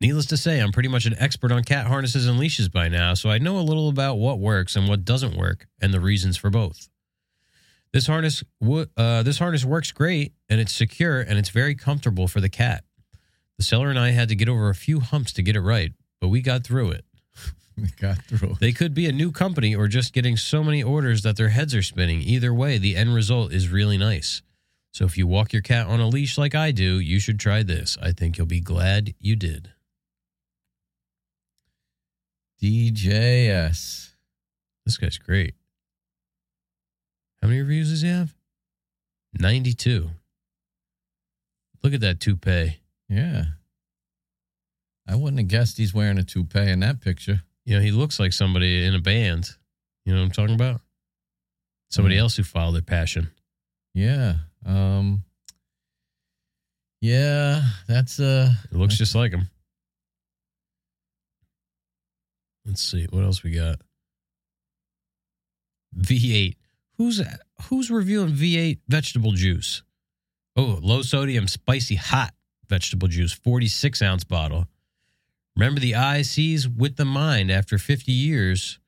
Needless to say, I'm pretty much an expert on cat harnesses and leashes by now, so I know a little about what works and what doesn't work and the reasons for both. This harness, uh, this harness works great and it's secure and it's very comfortable for the cat. The seller and I had to get over a few humps to get it right, but we got through it. We got through. They could be a new company or just getting so many orders that their heads are spinning. Either way, the end result is really nice. So if you walk your cat on a leash like I do, you should try this. I think you'll be glad you did. DJS. This guy's great. How many reviews does he have? 92. Look at that toupee. Yeah. I wouldn't have guessed he's wearing a toupee in that picture. You know, he looks like somebody in a band. You know what I'm talking about? Somebody Yeah. else who followed their passion. Yeah. Um Yeah, that's uh It looks just like him. Let's see what else we got. V8. Who's who's reviewing V8 vegetable juice? Oh, low sodium, spicy hot vegetable juice, 46 ounce bottle. Remember the eye sees with the mind. After 50 years,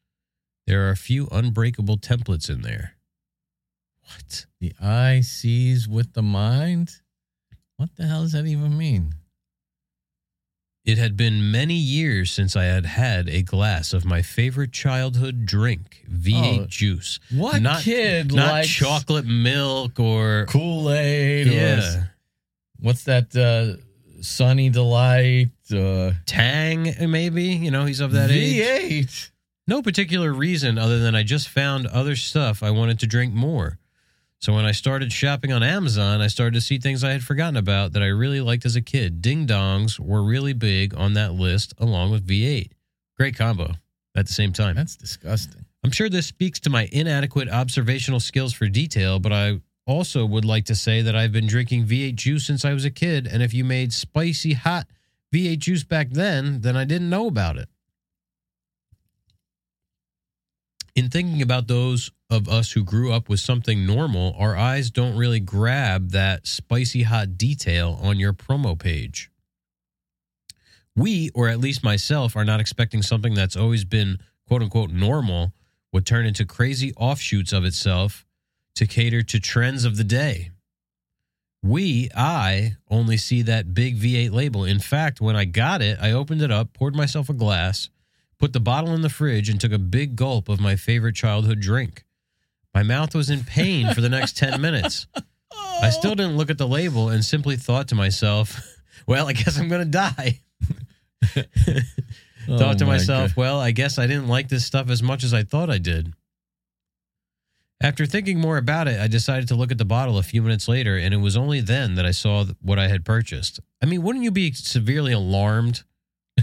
there are a few unbreakable templates in there. What? the eye sees with the mind. What the hell does that even mean? It had been many years since I had had a glass of my favorite childhood drink, V8 Oh, juice. What Not- kid Not likes chocolate milk or Kool-Aid or yeah, what's that uh Sunny Delight uh Tang maybe. You know, he's of that age. V8. No particular reason other than I just found other stuff I wanted to drink more. So when I started shopping on Amazon, I started to see things I had forgotten about that I really liked as a kid. Ding dongs were really big on that list along with V8. Great combo at the same time. That's disgusting. I'm sure this speaks to my inadequate observational skills for detail, but I also would like to say that I've been drinking V8 juice since I was a kid, and if you made spicy hot V8 juice back then, then I didn't know about it. In thinking about those of us who grew up with something normal, our eyes don't really grab that spicy hot detail on your promo page. We, or at least myself, are not expecting something that's always been quote unquote normal would turn into crazy offshoots of itself to cater to trends of the day. We, I, only see that big V8 label. In fact, when I got it, I opened it up, poured myself a glass, put the bottle in the fridge, and took a big gulp of my favorite childhood drink. My mouth was in pain for the next 10 minutes. I still didn't look at the label and simply thought to myself, well, I guess I'm going to die. Oh thought to oh my myself, God. well, I guess I didn't like this stuff as much as I thought I did. After thinking more about it, I decided to look at the bottle a few minutes later, and it was only then that I saw what I had purchased. I mean, wouldn't you be severely alarmed?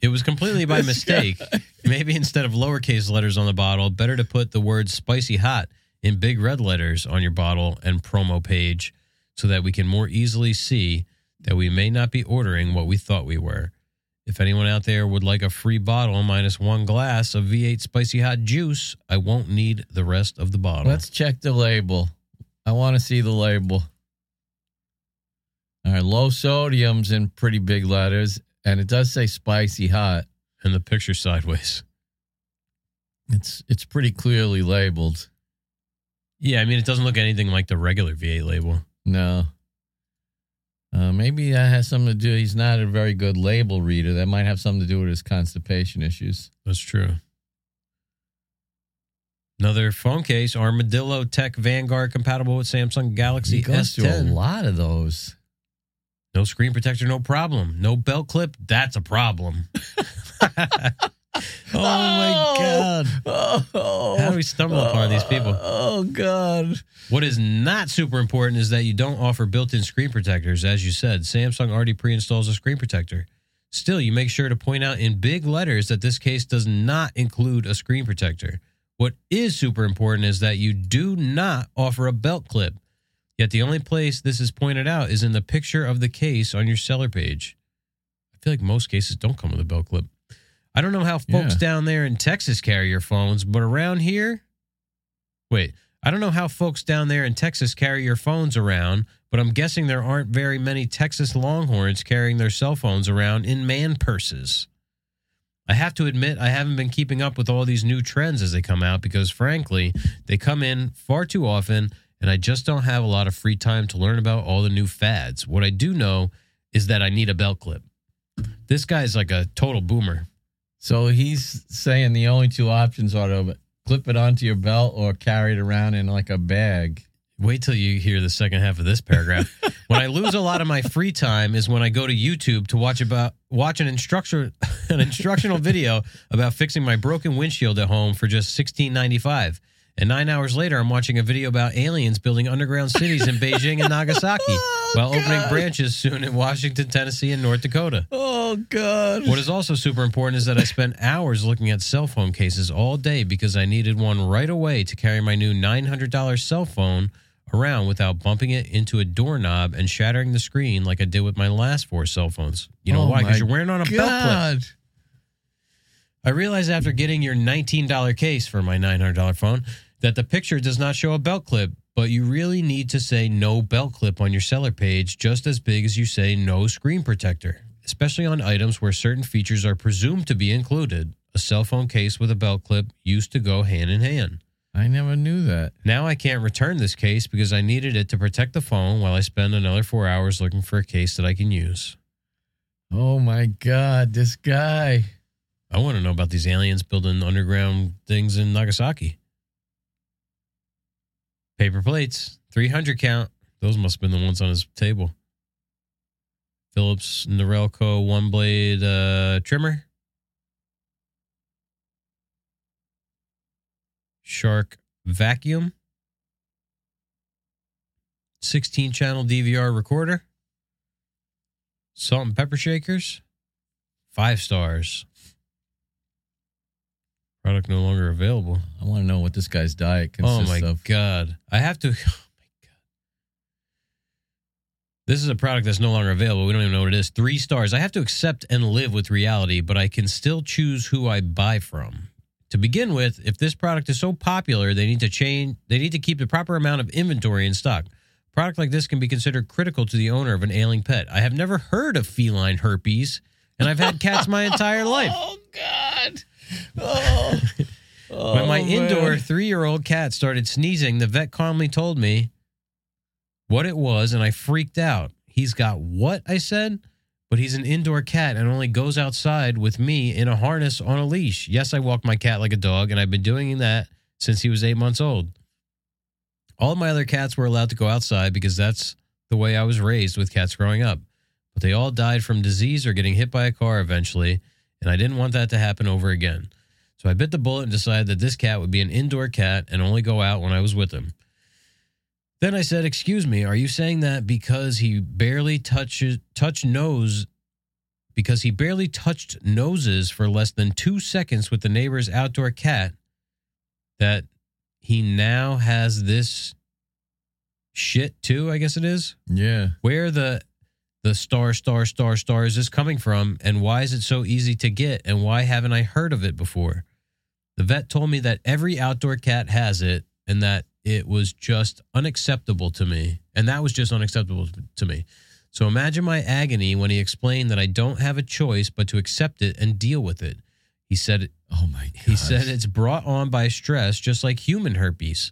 it was completely by mistake. Maybe instead of lowercase letters on the bottle, better to put the word spicy hot in big red letters on your bottle and promo page so that we can more easily see that we may not be ordering what we thought we were. If anyone out there would like a free bottle minus one glass of V8 spicy hot juice, I won't need the rest of the bottle. Let's check the label. I want to see the label. All right, low sodium's in pretty big letters, and it does say spicy hot. and the picture sideways. It's it's pretty clearly labeled. Yeah, I mean, it doesn't look anything like the regular V8 label. No. Uh, maybe that has something to do. He's not a very good label reader. That might have something to do with his constipation issues. That's true. Another phone case, ArmadilloTek Vanguard, compatible with Samsung Galaxy He goes through a S10. lot of those. No screen protector, no problem. No belt clip, that's a problem. oh my god! Oh, How do we stumble upon these people? Oh God! What is not super important is that you don't offer built-in screen protectors. As you said, Samsung already pre-installs a screen protector. Still, you make sure to point out in big letters that this case does not include a screen protector. What is super important is that you do not offer a belt clip. Yet the only place this is pointed out is in the picture of the case on your seller page. I feel like most cases don't come with a belt clip. I don't know how folks Yeah. down there in Texas carry your phones, but around here, wait, I don't know how folks down there in Texas carry your phones around, but I'm guessing there aren't very many Texas Longhorns carrying their cell phones around in man purses. I have to admit, I haven't been keeping up with all these new trends as they come out because, frankly, they come in far too often, and I just don't have a lot of free time to learn about all the new fads. What I do know is that I need a belt clip. This guy's like a total boomer. So he's saying the only two options are to clip it onto your belt or carry it around in like a bag. Wait till you hear the second half of this paragraph. when I lose a lot of my free time is when I go to YouTube to watch about watch an instructor an instructional video about fixing my broken windshield at home for just sixteen ninety five. And nine hours later, I'm watching a video about aliens building underground cities in Beijing and Nagasaki Oh, while opening branches soon in Washington, Tennessee, and North Dakota. Oh God! What is also super important is that I spent hours looking at cell phone cases all day because I needed one right away to carry my new $900 cell phone around without bumping it into a doorknob and shattering the screen like I did with my last four cell phones. You know Oh why? Because you're wearing on a belt clip. I realized after getting your $19 case for my $900 phone that the picture does not show a belt clip, but you really need to say no belt clip on your seller page just as big as you say no screen protector, especially on items where certain features are presumed to be included. A cell phone case with a belt clip used to go hand in hand. I never knew that. Now I can't return this case because I needed it to protect the phone while I spend another four hours looking for a case that I can use. Oh my God! This guy. I want to know about these aliens building underground things in Nagasaki. Paper plates, 300 count. Those must have been the ones on his table. Philips Norelco one blade uh, trimmer. Shark vacuum. 16 channel DVR recorder. Salt and pepper shakers. Five stars. Product no longer available. I want to know what this guy's diet oh consists of. Oh my of. god! I have to. Oh my god! This is a product that's no longer available. We don't even know what it is. Three stars. I have to accept and live with reality, but I can still choose who I buy from. To begin with, if this product is so popular, they need to change. They need to keep the proper amount of inventory in stock. A product like this can be considered critical to the owner of an ailing pet. I have never heard of feline herpes, and I've had cats my entire life. Oh God! Oh. When my Oh, indoor three year old cat started sneezing, the vet calmly told me what it was, and I freaked out. He's got what? I said. But he's an indoor cat and only goes outside with me in a harness on a leash. Yes, I walk my cat like a dog, and I've been doing that since he was eight months old. All my other cats were allowed to go outside because that's the way I was raised with cats growing up. But they all died from disease or getting hit by a car eventually, and I didn't want that to happen over again. So I bit the bullet and decided that this cat would be an indoor cat and only go out when I was with him. Then I said, "Excuse me, are you saying that because he barely touches touch nose because he barely touched noses for less than 2 seconds with the neighbor's outdoor cat that he now has this shit too, I guess it is? Yeah. Where the the star, star, star, star is this coming from? And why is it so easy to get? And why haven't I heard of it before? The vet told me that every outdoor cat has it and that it was just unacceptable to me. And that was just unacceptable to me. So imagine my agony when he explained that I don't have a choice but to accept it and deal with it. He said Oh my god. he said it's brought on by stress, just like human herpes.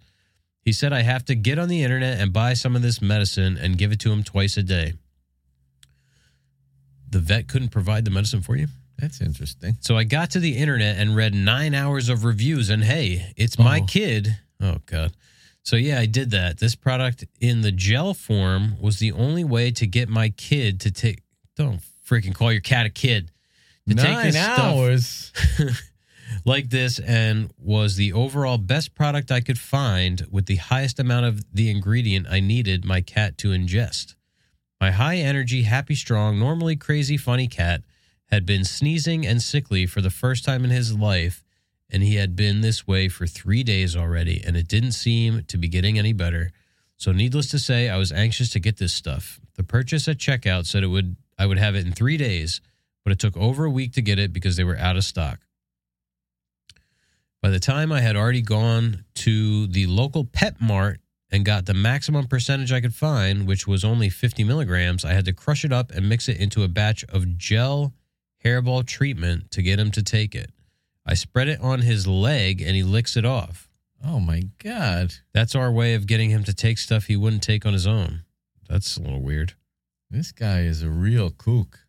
He said I have to get on the internet and buy some of this medicine and give it to him twice a day. The vet couldn't provide the medicine for you. That's interesting. So I got to the internet and read nine hours of reviews, and hey, it's my Oh. kid. Oh, God. So yeah, I did that. This product in the gel form was the only way to get my kid to take. Don't freaking call your cat a kid. To take Nine hours. like this and was the overall best product I could find with the highest amount of the ingredient I needed my cat to ingest. My high energy, happy, strong, normally crazy, funny cat had been sneezing and sickly for the first time in his life, and he had been this way for three days already, and it didn't seem to be getting any better. So, needless to say, I was anxious to get this stuff. The purchase at checkout said it would I would have it in three days, but it took over a week to get it because they were out of stock. By the time I had already gone to the local pet mart and got the maximum percentage I could find, which was only 50 milligrams, I had to crush it up and mix it into a batch of gel hairball treatment to get him to take it. I spread it on his leg and he licks it off. Oh my god. That's our way of getting him to take stuff he wouldn't take on his own. That's a little weird. This guy is a real kook.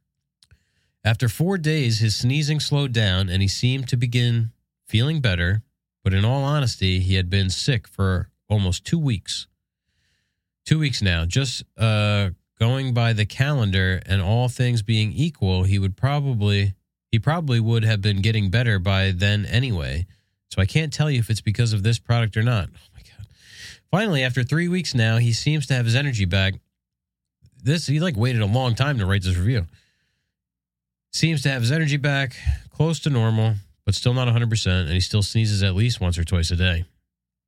After four days, his sneezing slowed down and he seemed to begin feeling better. But in all honesty, he had been sick for almost two weeks. Two weeks now. Just uh, going by the calendar and all things being equal, he would probably he probably would have been getting better by then anyway. So I can't tell you if it's because of this product or not. Oh my god. Finally, after three weeks now, he seems to have his energy back. This he like waited a long time to write this review seems to have his energy back close to normal, but still not 100%. And he still sneezes at least once or twice a day.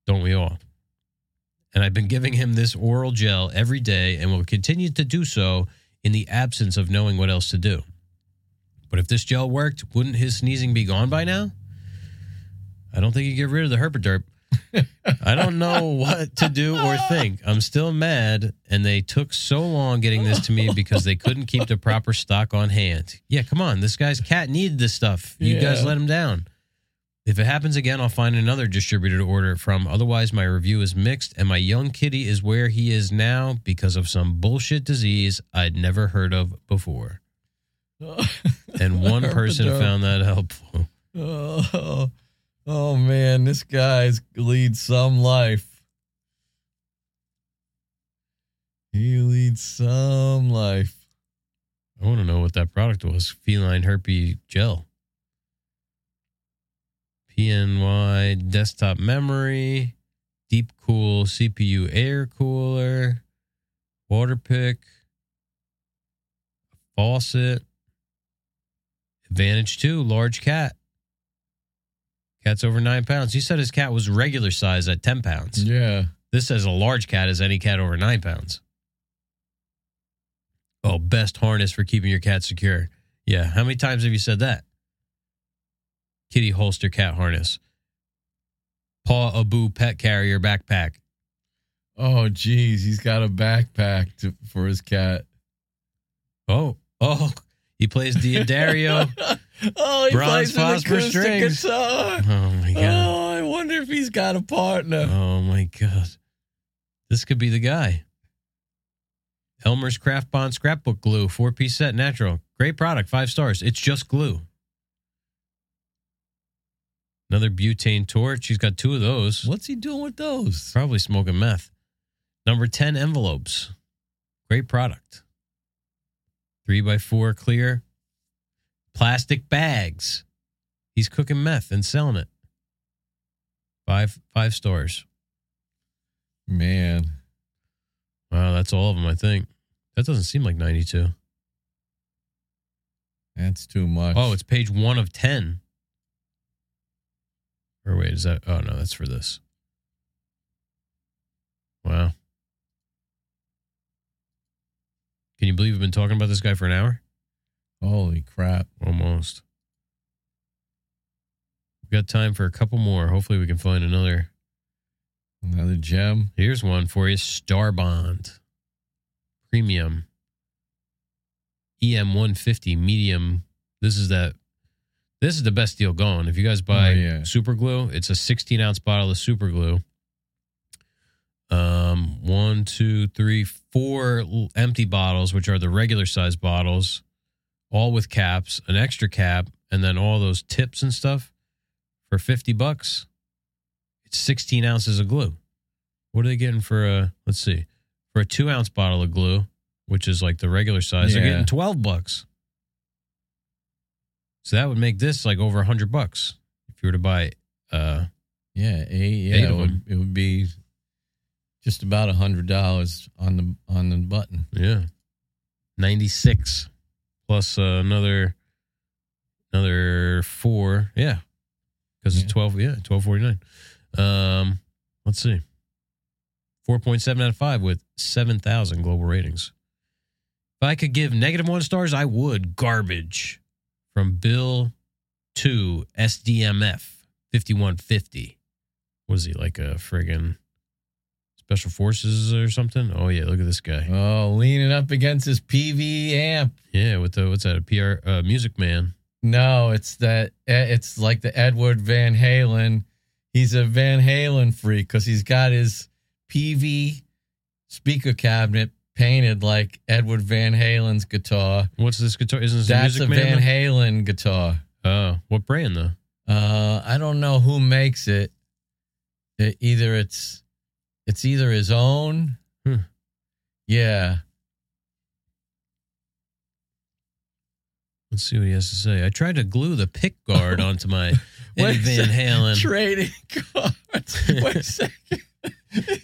Don't we all? And I've been giving him this oral gel every day and will continue to do so in the absence of knowing what else to do. But if this gel worked, wouldn't his sneezing be gone by now? I don't think you get rid of the herpaderp. I don't know what to do or think. I'm still mad, and they took so long getting this to me because they couldn't keep the proper stock on hand. Yeah, come on. This guy's cat needed this stuff. You guys let him down. If it happens again, I'll find another distributor to order it from. Otherwise, my review is mixed, and my young kitty is where he is now because of some bullshit disease I'd never heard of before. And one person found that helpful. Oh, oh man, this guy's leads some life. He leads some life. I want to know what that product was. Feline herpes gel. PNY desktop memory, deep cool CPU air cooler, Waterpik, faucet, Advantage 2, large cat. Cat's over nine pounds. He said his cat was regular size at 10 pounds. Yeah. This says a large cat is any cat over nine pounds. Oh, best harness for keeping your cat secure. Yeah. How many times have you said that? Kitty holster cat harness. Paw Abu pet carrier backpack. Oh, geez, he's got a backpack to, for his cat. Oh, oh, he plays D'Addario. oh, he Bronze plays an acoustic strings. guitar. oh my god. Oh, I wonder if he's got a partner. Oh my god. This could be the guy. Elmer's Craft Bond scrapbook glue, four piece set, natural. Great product, five stars. It's just glue. Another butane torch. He's got two of those. What's he doing with those? Probably smoking meth. Number 10 envelopes. Great product. Three by four clear. Plastic bags. He's cooking meth and selling it. Five five stars. Man, Wow, that's all of them, I think. That doesn't seem like 92. that's too much. Oh, it's page one of 10. Or wait, is that? Oh, no, that's for this. Wow. Can you believe we've been talking about this guy for an hour? Holy crap! Almost. We got time for a couple more. Hopefully, we can find another. Another gem. Here's one for you: Starbond Premium EM 150 Medium. This is that. This is the best deal going. If you guys buy Oh, yeah. super glue, it's a 16 ounce bottle of super glue. Um, one, two, three, four empty bottles, which are the regular size bottles, all with caps, an extra cap, and then all those tips and stuff for 50 bucks. It's 16 ounces of glue. What are they getting for a, let's see, for a two ounce bottle of glue, which is like the regular size, they're getting 12 bucks. So that would make this like over a 100 bucks if you were to buy, uh, Yeah, eight. Yeah, Eight it would, it would be just about a hundred dollars on the on the button. Yeah. 96 plus uh, another another 4. Yeah. Cuz Yeah. it's 12 yeah, 1249. Um let's see. 4.7 out of 5 with 7,000 global ratings. If I could give negative 1 stars, I would. Garbage. From Bill to SDMF 5150. Was he like a friggin' special forces or something? Oh yeah, look at this guy. Oh, leaning up against his Peavey amp. Yeah, with the what's that? A PR uh, Music Man. No, it's that. It's like the Edward Van Halen. He's a Van Halen freak because he's got his Peavey speaker cabinet painted like Edward Van Halen's guitar. What's this guitar? Isn't this That's a a Van? Halen guitar. oh, what brand though? Uh, I don't know who makes it. It- either it's it's either his own. Hmm. Yeah. Let's see what he has to say. I tried to glue the pick guard onto my Eddie Van Halen. Trading cards. Wait a second.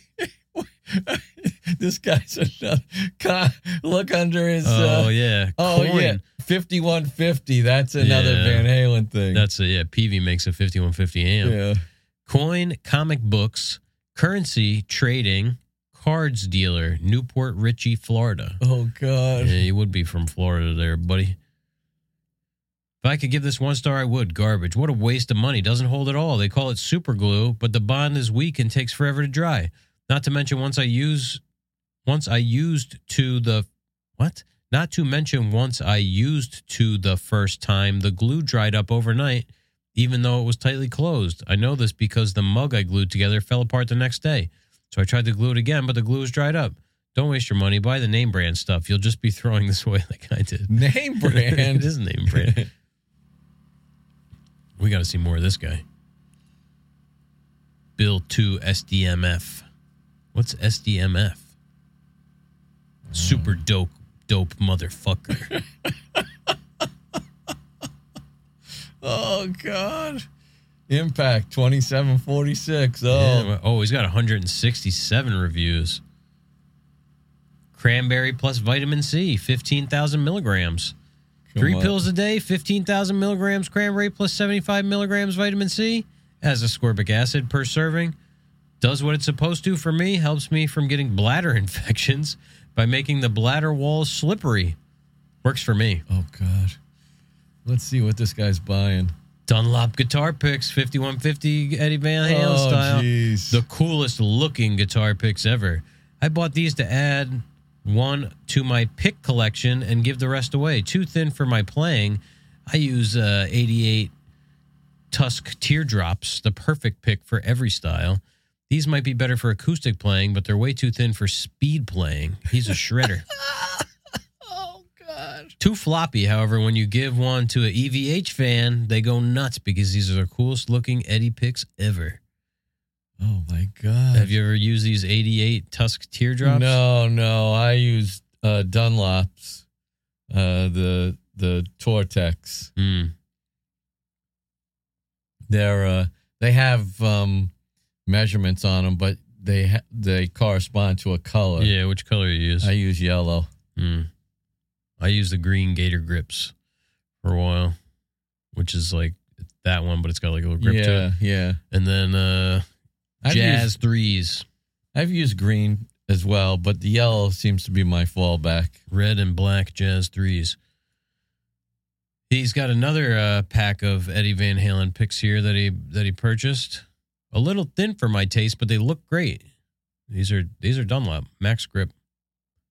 this guy's another. Look under his. oh uh, yeah. oh Coin. yeah, fifty one fifty. That's another Yeah. Van Halen thing. That's a yeah. Peavey makes a fifty one fifty amp. yeah. Coin, comic books, currency trading, cards dealer, New Port Richey, Florida. Oh God. Yeah, you would be from Florida there, buddy. If I could give this one star, I would. Garbage. What a waste of money. Doesn't hold at all. They call it super glue, but the bond is weak and takes forever to dry. Not to mention once I use once I used to the what? Not to mention once I used to the first time, the glue dried up overnight, even though it was tightly closed. I know this because the mug I glued together fell apart the next day. So I tried to glue it again, but the glue was dried up. Don't waste your money. Buy the name brand stuff. You'll just be throwing this away like I did. Name brand. it is name brand. We got to see more of this guy. Bill 2 SDMF. What's SDMF? Super dope, dope motherfucker. Oh God. Impact twenty seven forty six. Oh. Yeah, oh, he's got 167 reviews. Cranberry plus vitamin C, 15,000 milligrams. Come Three on. pills a day, 15,000 milligrams cranberry plus 75 milligrams vitamin C as ascorbic acid per serving. Does what it's supposed to for me, helps me from getting bladder infections by making the bladder walls slippery. Works for me. Oh God. Let's see what this guy's buying. Dunlop guitar picks, 5150 Eddie Van Halen oh style. jeez. the coolest looking guitar picks ever. I bought these to add one to my pick collection and give the rest away. Too thin for my playing. I use uh, 88 Tusq teardrops, the perfect pick for every style. These might be better for acoustic playing, but they're way too thin for speed playing. He's a shredder. oh God. Too floppy, however, when you give one to a EVH fan, they go nuts because these are the coolest looking Eddie picks ever. Oh my God. Have you ever used these 88 Tusq teardrops? No, no. I use uh, Dunlops, uh, the the Tortex. Mm. They're uh, they have um, measurements on them, but they ha- they correspond to a color. Yeah, which color you use? I use yellow. Mm. I use the green Gator grips for a while, which is like that one, but it's got like a little grip to it. yeah. And then uh I've Jazz used, threes. I've used green as well, but the yellow seems to be my fallback. red and black Jazz threes. He's got another uh, pack of Eddie Van Halen picks here that he that he purchased. A little thin for my taste, but they look great. These are these are Dunlop Max Grip.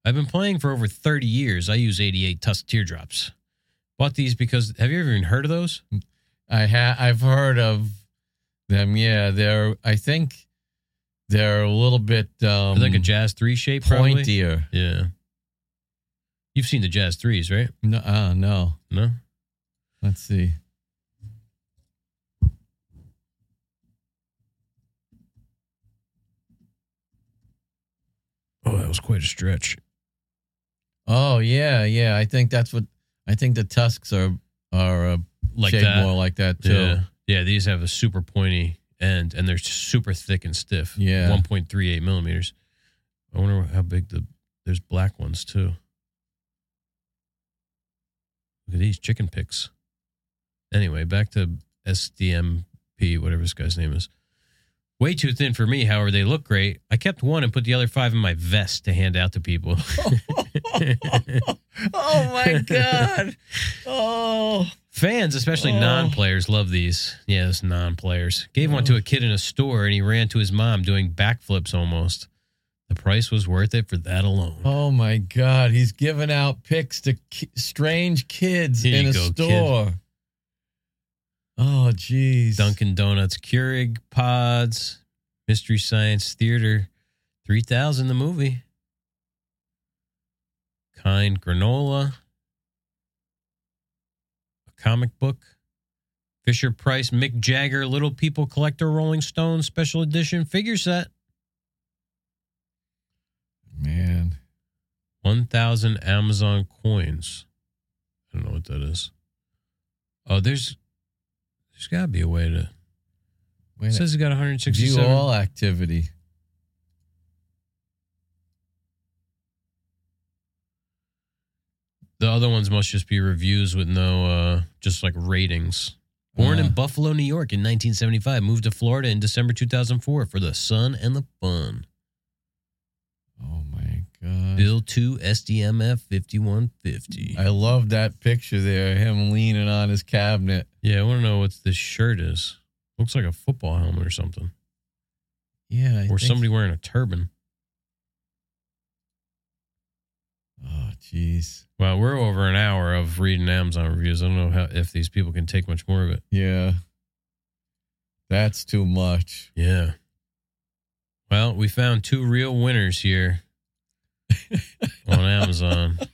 I've been playing for over 30 years. I use 88 Tusq teardrops. Bought these because have you ever even heard of those? I ha I've heard of them. Yeah, they're. I think they're a little bit um, like a Jazz 3 shape probably. pointier. Yeah. You've seen the Jazz 3s, right? No, uh, no. No? Let's see. Oh, that was quite a stretch. Oh yeah, yeah. I think that's what. I think the Tusqs are are uh, Like shaped that. more like that too. Yeah. Yeah, these have a super pointy end and they're super thick and stiff. Yeah. 1.38 millimeters. I wonder how big the there's black ones too. Look at these chicken picks. Anyway, back to SDMP, whatever this guy's name is. Way too thin for me, however, they look great. I kept one and put the other five in my vest to hand out to people. oh my god. Oh. Fans, especially Oh. non-players, love these. Yes, non-players. Gave one to a kid in a store, and he ran to his mom doing backflips almost. The price was worth it for that alone. Oh my god. He's giving out picks to ki- strange kids Here in a go, kid. Oh jeez. Dunkin' Donuts Keurig pods, Mystery Science Theater, three thousand the movie. Kind granola, a comic book, Fisher Price Mick Jagger Little People Collector Rolling Stone Special Edition figure set. Man. 1,000 Amazon coins. I don't know what that is. Oh, there's there's got to be a way to. Wait It says it's got 167. View 167. all activity. The other ones must just be reviews with no, uh just like ratings. Born Uh. in Buffalo, New York in 1975, moved to Florida in December 2004 for the sun and the fun. God. Bill 2 SDMF 5150. I love that picture there, him leaning on his cabinet. yeah, I want to know what this shirt is. Looks like a football helmet or something. Yeah. I or somebody wearing a turban. Oh jeez. Well, we're over an hour of reading Amazon reviews. I don't know how if these people can take much more of it. Yeah. That's too much. Yeah. Well, we found two real winners here on Amazon.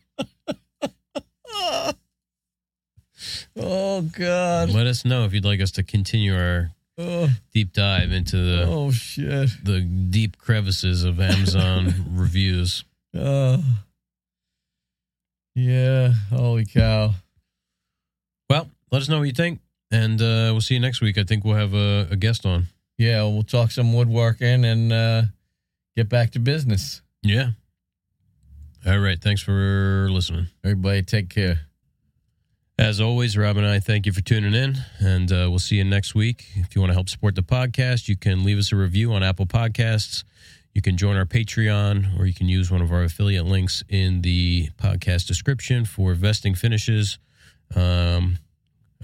Oh God. Let us know if you'd like us to continue our Oh, deep dive into the oh shit. the deep crevices of Amazon reviews. Oh. Yeah. Holy cow. Well, let us know what you think, and uh, we'll see you next week. I think we'll have a, a guest on. Yeah, we'll talk some woodworking and uh, get back to business. Yeah. All right. Thanks for listening. Everybody, take care. As always, Rob and I thank you for tuning in, and uh, we'll see you next week. If you want to help support the podcast, you can leave us a review on Apple Podcasts. You can join our Patreon, or you can use one of our affiliate links in the podcast description for vesting finishes. Um,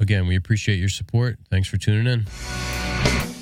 again, we appreciate your support. Thanks for tuning in.